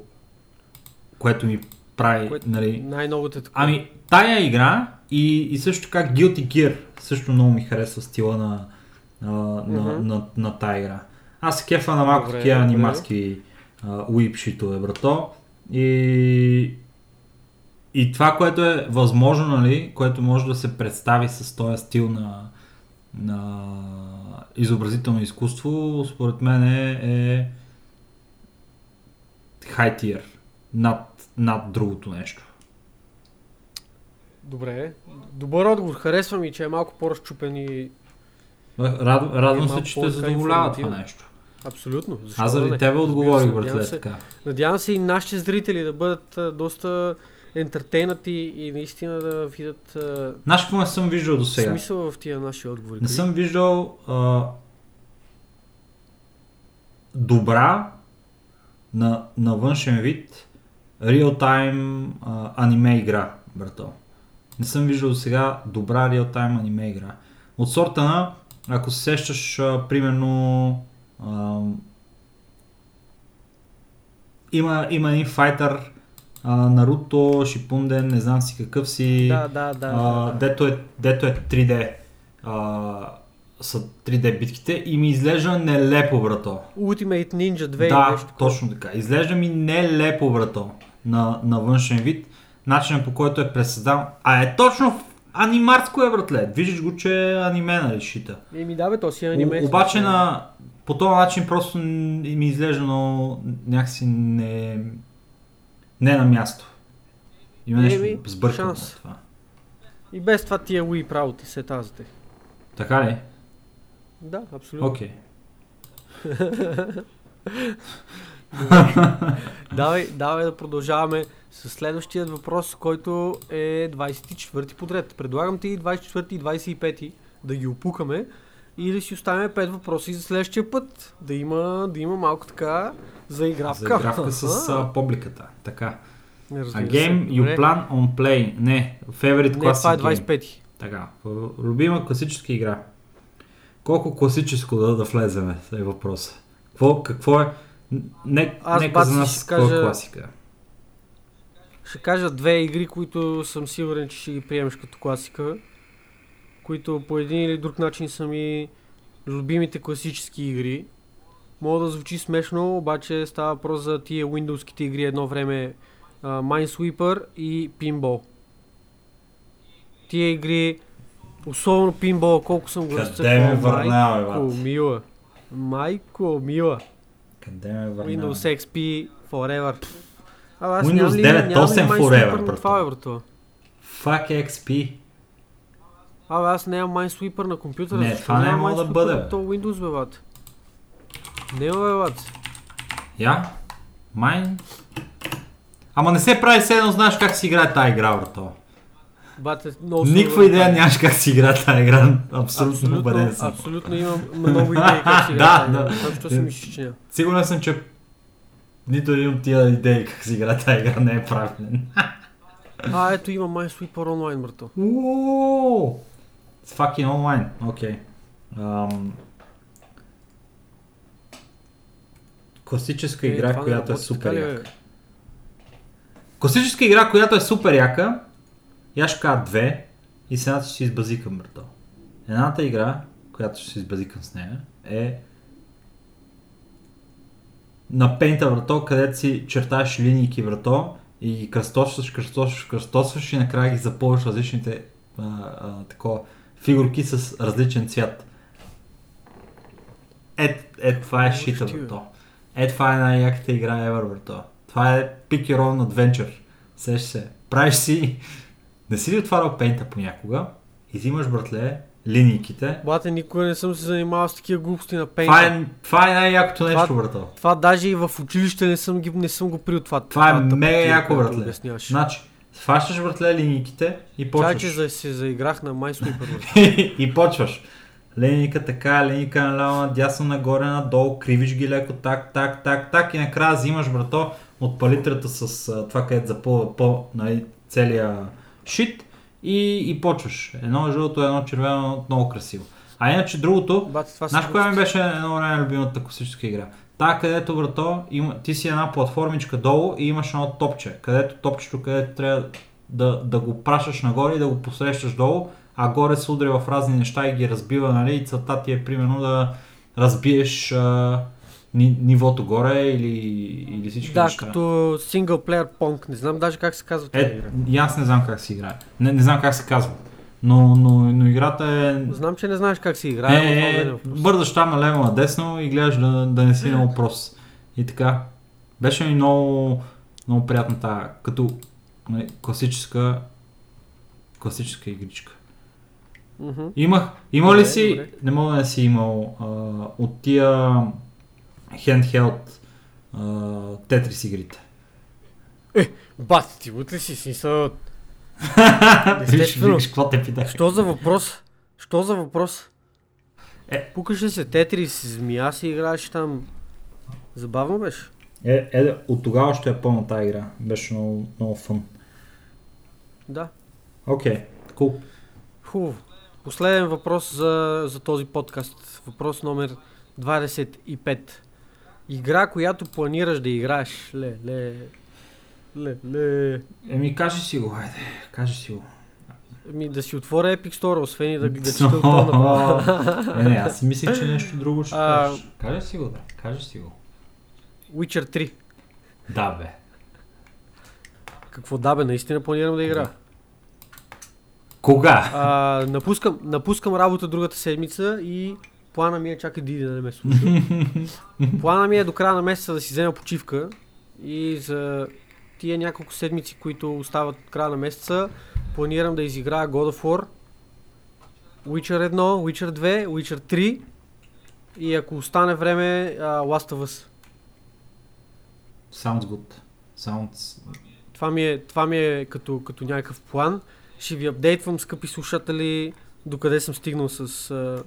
което ми прави. Което нали, Най-новото е такова. Ами, тая игра и, и също така Guilty Gear също много ми харесва стила на, на, на, Мгм. на, на тая игра. Аз се кефа на малко Добре, такива добре. аниматски уипшитове, брато. И, и това, което е възможно, нали, което може да се представи с този стил на, на изобразително изкуство, според мен е, е high tier над, над другото нещо. Добре. Добър отговор. Харесва ми, че е малко по-разчупен и Рад, радвам се, че те задоволява това нещо. абсолютно. Защо Аз заради тебе отговорих, братле, така. Надявам се и нашите зрители да бъдат а, доста ентертейнати и наистина да видят а, Знаеш какво не съм виждал до сега? смисъл в тия наши отговори. Не съм виждал а, добра на, на външен вид реал-тайм аниме игра, брато. Не съм виждал сега добра реал-тайм аниме игра. От сорта на, ако се сещаш, а, примерно, а, има, има един файтър, а, Наруто, Шипунден, не знам си какъв си. Да, да, да. А, да, да. дето, е, дето е 3D. А, са 3D битките и ми изглежда нелепо, брато. Ultimate Ninja 2 да, нещо такова. точно така. Изглежда ми нелепо, брато, на, на външен вид. Начинът по който е пресъздал. А е точно анимарско е, братле. Виждаш го, че е аниме, нали, шита. Еми да бе, то си е аниме. О, обаче на, по този начин просто ми изглежда много някакси не, не на място. Има нещо Еми, сбъркано шанс. това. И без това тия Wii правото се тазате. Така ли? Да, абсолютно. Окей. Давай, давай да продължаваме с следващият въпрос, който е 24-ти подред. Предлагам ти и 24-ти и 25-ти да ги опукаме и да си оставим 5 въпроса и за следващия път. Да има, да има малко така заигравка. За игравка с а, публиката. Така. Разбира се. game you Добре. plan on play. Не, favorite Не, това classic е game. 25-ти. Така. Любима класическа игра. Колко класическо да, да влеземе, е въпроса. Какво, какво е? Не, Аз, нека за нас ще кажа- класика. Ще кажа две игри, които съм сигурен, че ще ги приемеш като класика, които по един или друг начин са ми любимите класически игри. Мога да звучи смешно, обаче става въпрос за тия Windowските игри едно време а, Minesweeper и Pinball. Тия игри, особено Pinball, колко съм го Къде разцепвал, ме върна, бе, майко мила. Майко мила. Къде ме върна? Windows XP Forever. А, аз Windows нямам ли, 9, нямам ли 8 Minesweeper Forever, брато. това, бе, брато? Fuck XP. Абе, аз нямам Minesweeper на компютъра. Не, това не мога да бъде. То Windows, бе, бат. Не, бе, бат. Я? Майн. Ама не се прави все едно знаеш как си играе тази игра, брато. Бате, много Никаква идея нямаш как си играе тази игра. Абсолютно Абсолютно, убеден съм. абсолютно имам много идеи как си Да, играе. да. да. Защо си мислиш, че? Сигурен съм, че нито един от тия идеи как си играе тази игра не е правилен. А, ето има Minesweeper онлайн, брато. It's fucking online. Окей. Класическа Е, игра, която е супер бе? яка. Класическа игра, която е супер яка. И аз ще кажа две. И с едната ще си избазикам, брато. Едната игра, която ще си избазикам с нея, е на пейнта, брато, където си чертаеш линийки, брато, и ги кръстосваш, кръстосваш, кръстосваш и накрая ги запълваш различните а, а, такова, фигурки с различен цвят. Е, е, това е шита, брато. Е, това е най-яката игра ever, брато. Това е Pick Your Own Adventure. Сеш се. Правиш си... Не си ли отварял пейнта понякога и взимаш, братле, линийките. Бате, никога не съм се занимавал с такива глупости на Това пейнта. е, това е най-якото нещо, Това- брато. Това даже и в училище не съм, ги, не съм го прил това. Това е мега яко, която братле. Значи, фащаш, братле, линийките и Чай, почваш. че за, се заиграх на брат. и почваш. Линейка така, линейка наляво, надясно, нагоре, надолу, кривиш ги леко, так, так, так, так и накрая взимаш, брато, от палитрата с това, където запълва по, нали, целия шит и, и почваш. Едно жълто, едно червено, много красиво. А иначе другото, знаеш коя ми беше едно време любимата класическа игра? Та, където, брато, има, ти си една платформичка долу и имаш едно топче, където топчето, където трябва да, да го прашаш нагоре и да го посрещаш долу, а горе се удря в разни неща и ги разбива, нали, и целта ти е примерно да разбиеш а, ни, нивото горе или, или всички Да, неща. като синглплеер понк. Не знам даже как се казва тази Е, игра. и аз не знам как се играе. Не, не знам как се казва. Но, но, но играта е... Знам, че не знаеш как се играе. Е, е, е, е бързаш там налево надесно и гледаш да, да не си на въпрос. И така. Беше ми много, много приятна тази, като нали, класическа, класическа игричка. Мгм. Имах, има ли Добре, си, добре. не мога да си имал а, от тия а, Тетрис игрите. Бати, ти утре си смисъл. Естествено. какво те питах. Що за въпрос? Що за въпрос? Е. Пукаше се Тетрис, змия си играеш там. Забавно беше. Е, е, от тогава ще я помня тази игра. Беше много, много фън. Да. Окей, okay, cool. Хубаво. Последен въпрос за, за този подкаст. Въпрос номер 25. Игра, която планираш да играеш. Ле, ле. Ле, ле. Еми, кажи си го, хайде. Кажи си го. Ми да си отворя Epic Store, освен и да, да чета от. Не, не, аз си мислих, че нещо друго ще А, кажеш. Кажи си го, да. Кажи си го. Witcher 3. Да, бе. Какво да бе, наистина планирам да игра. Кога? А, напускам, напускам работа другата седмица и плана ми е, чакай Диди да не ме слуша. плана ми е до края на месеца да си взема почивка и за тия няколко седмици, които остават от края на месеца, планирам да изиграя God of War, Witcher 1, Witcher 2, Witcher 3 и ако остане време, а, Last of Us. Sounds good. Sounds... Това ми е, това ми е като, като някакъв план. Ще ви апдейтвам, скъпи слушатели, докъде съм стигнал с а,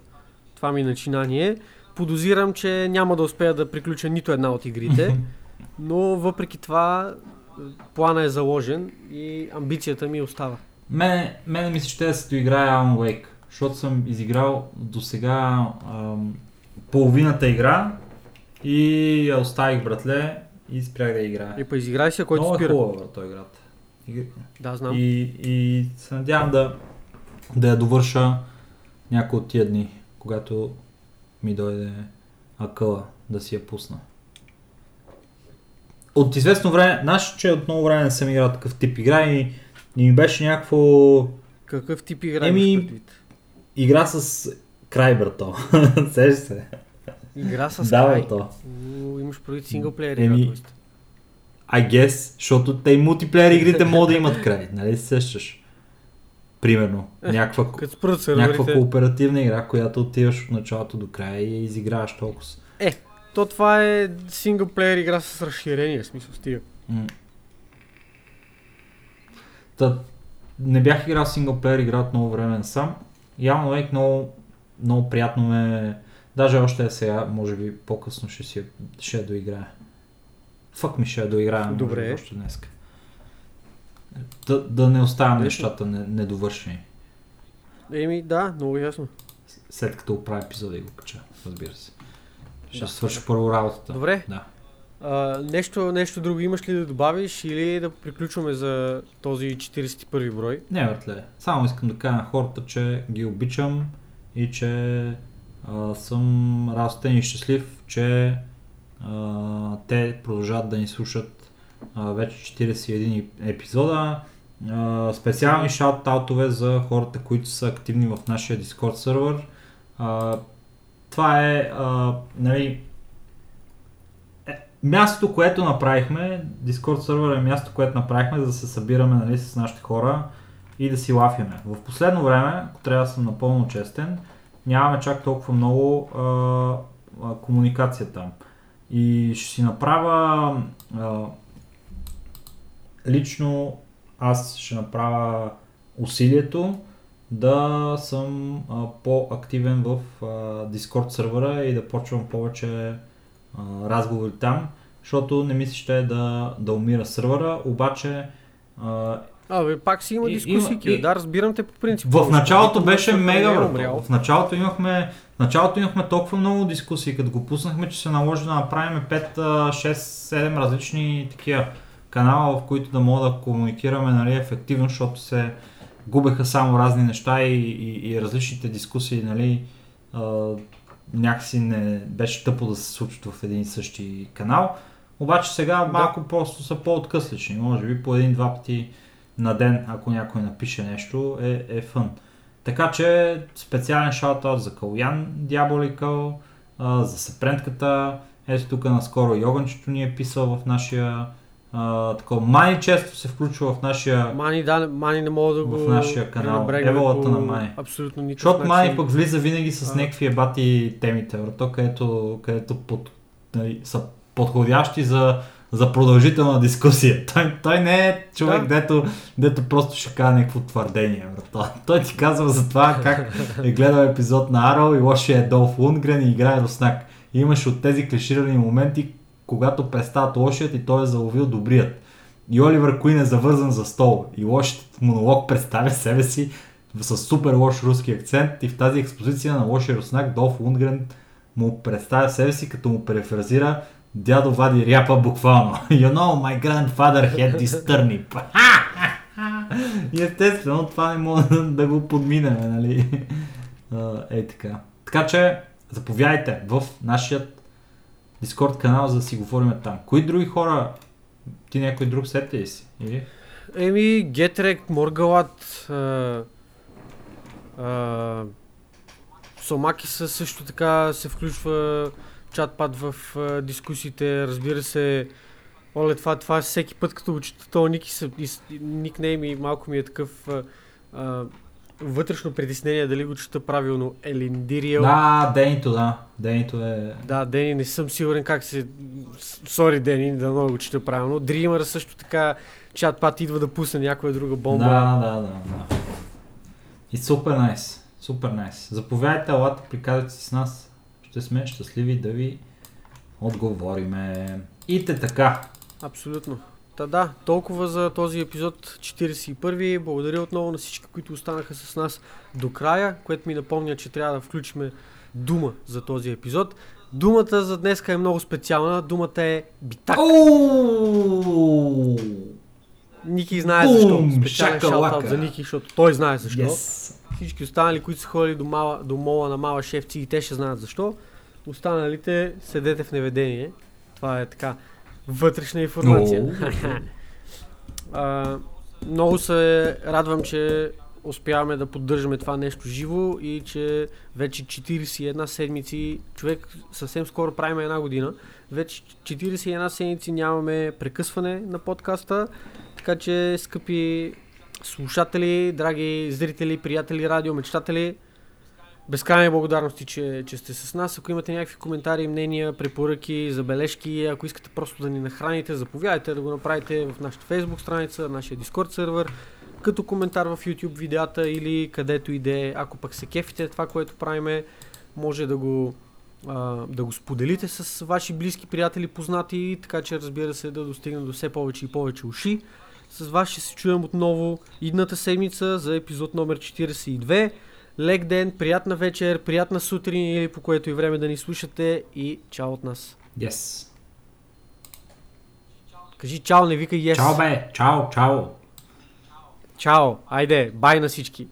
това ми начинание. Подозирам, че няма да успея да приключа нито една от игрите, но въпреки това плана е заложен и амбицията ми остава. Мене, мене ми се ще да се доиграя Alan Wake, защото съм изиграл до сега половината игра и я оставих, братле, и спрях да играя. И па изиграй си, който Много е спира. хубава, брат, играта. И, Да, знам. и, и се надявам да, да я довърша някой от тия дни, когато ми дойде акъла да си я пусна. От известно време, знаеш, че от много време не съм играл такъв тип игра и, и ми беше някакво Какъв тип игра Еми, игра с край, брато. Сеш се. Игра с Да, край. брато. Уу, Имаш предвид синглплеер Еми, игра. I guess, защото те и мултиплеер игрите могат да имат край, нали се сещаш? Примерно, Е, някаква, някаква кооперативна игра, която отиваш от началото до края и изиграваш толкова. То това е синглплеер игра с разширение, смисъл стига. М. Та, не бях играл синглплеер игра от много време сам. Явно Wake много, много приятно ме... Даже още е сега, може би по-късно ще, си, ще я доиграя. Фък ми ще я доиграя, може Добре. би още днес. Да, да не оставям Лесно. нещата не- недовършени. Еми, да, много ясно. След като оправя епизода и го кача, разбира се. Ще Да. свърша първо работата. Добре. Да. А, нещо, нещо друго имаш ли да добавиш или да приключваме за този 41 брой? Не, братле. Само искам да кажа на хората, че ги обичам и че а, съм радостен и щастлив, че а, те продължават да ни слушат вече 41 епизода. Специални шаут-аутове за хората, които са активни в нашия Discord сервер. Това е нали, е, мястото, което направихме, Discord сервер е място, което направихме, за да се събираме нали, с нашите хора и да си лафиме. В последно време, ако трябва да съм напълно честен, нямаме чак толкова много а, а, комуникация там. И ще си направя а, лично аз ще направя усилието да съм а, по-активен в а, Discord сервера и да почвам повече а, разговори там, защото не мисля, ще е да, да умира сервера, обаче а, А, бе, пак си има дискусии. и- Да, разбирам те по принцип. в началото беше мега. В началото имахме, в началото имахме толкова много дискусии, като го пуснахме, че се наложи да направим 5, 6, 7 различни такива канала, в които да мога да комуникираме нали, ефективно, защото се губеха само разни неща и, и, и различните дискусии, нали, а, някакси не беше тъпо да се случват в един и същи канал. Обаче сега малко просто са по-откъслични, може би по един-два пъти на ден, ако някой напише нещо, е, е фън. Така че специален шаутаут за Калян Дяволикъл, за Сепрентката, ето тук наскоро Йоганчето ни е писал в нашия а, такова. Мани често се включва в нашия Мани, да, Мани не мога да го В нашия канал. Еволата на Мани. Абсолютно никакъв Защото Мани пък влиза винаги с А. някакви ебати темите, брато, където, където под, нали, са подходящи за, за продължителна дискусия. Той, той не е човек, Да. дето, дето просто ще каже някакво твърдение, брато. Той ти казва за това как е гледал епизод на Арал и лошия е Долф Лунгрен и играе Руснак. И имаше от тези клиширани моменти, когато престават лошият и той е заловил добрият. И Оливър Куин е завързан за стол. И лошият монолог представя себе си с супер лош руски акцент и в тази експозиция на лошия руснак Долф Лундгрен му представя себе си, като му префразира дядо вади ряпа буквално. You know, my grandfather had this turnip. и естествено това не може да го подминем, нали? Ей така. Така че, заповядайте в нашия Discord канал, за да си говорим там. Кои други хора, ти някой друг сетте ли си? Или? Еми, Гетрек, Моргалат, а, а, също така се включва чат-пат в а, дискусиите. Разбира се, Оле, това, това всеки път, като го чета този ник и, и, никнейм и малко ми е такъв а, вътрешно притеснение дали го чета правилно. Елиндириел. Да, Денито, да. Денито е... Да, Дени, не съм сигурен как се... Сори, Дени, да много го чета правилно. Дримър също така чат-пат идва да пусне някоя друга бомба. Да, да, да, да. И супер найс. Супер найс. Заповядайте, елате, приказвайте си с нас. Ще сме щастливи да ви отговориме. И те така. Абсолютно. Та да, толкова за този епизод 41. Благодаря отново на всички, които останаха с нас до края, което ми напомня, че трябва да включим дума за този епизод. Думата за днес е много специална. Думата е битак. Ники знае защо. Специален Шакалака. шаут за Ники, защото той знае защо. Yes. Всички останали, които са ходили до, мала, до мола на мала шефци и те ще знаят защо. Останалите седете в неведение. Това е така вътрешна информация. А, много се радвам, че успяваме да поддържаме това нещо живо и че вече 41 седмици, човек съвсем скоро правим една година, вече 41 седмици нямаме прекъсване на подкаста, така че скъпи слушатели, драги зрители, приятели, радиомечтатели, Безкрайни благодарности, че, че сте с нас. Ако имате някакви коментари, мнения, препоръки, забележки, ако искате просто да ни нахраните, заповядайте да го направите в нашата Facebook страница, нашия Discord сервер, като коментар в YouTube видеята или където иде. Ако пък се кефите това, което правиме, може да го, а, да го споделите с ваши близки приятели, познати, така че разбира се да достигне до все повече и повече уши. С вас ще се чуем отново идната седмица за епизод номер 42. Лек ден, приятна вечер, приятна сутрин или по което и време да ни слушате и чао от нас. Yes. Кажи чао, не викай yes. Чао бе, чао, чао. Чао, айде, бай на всички.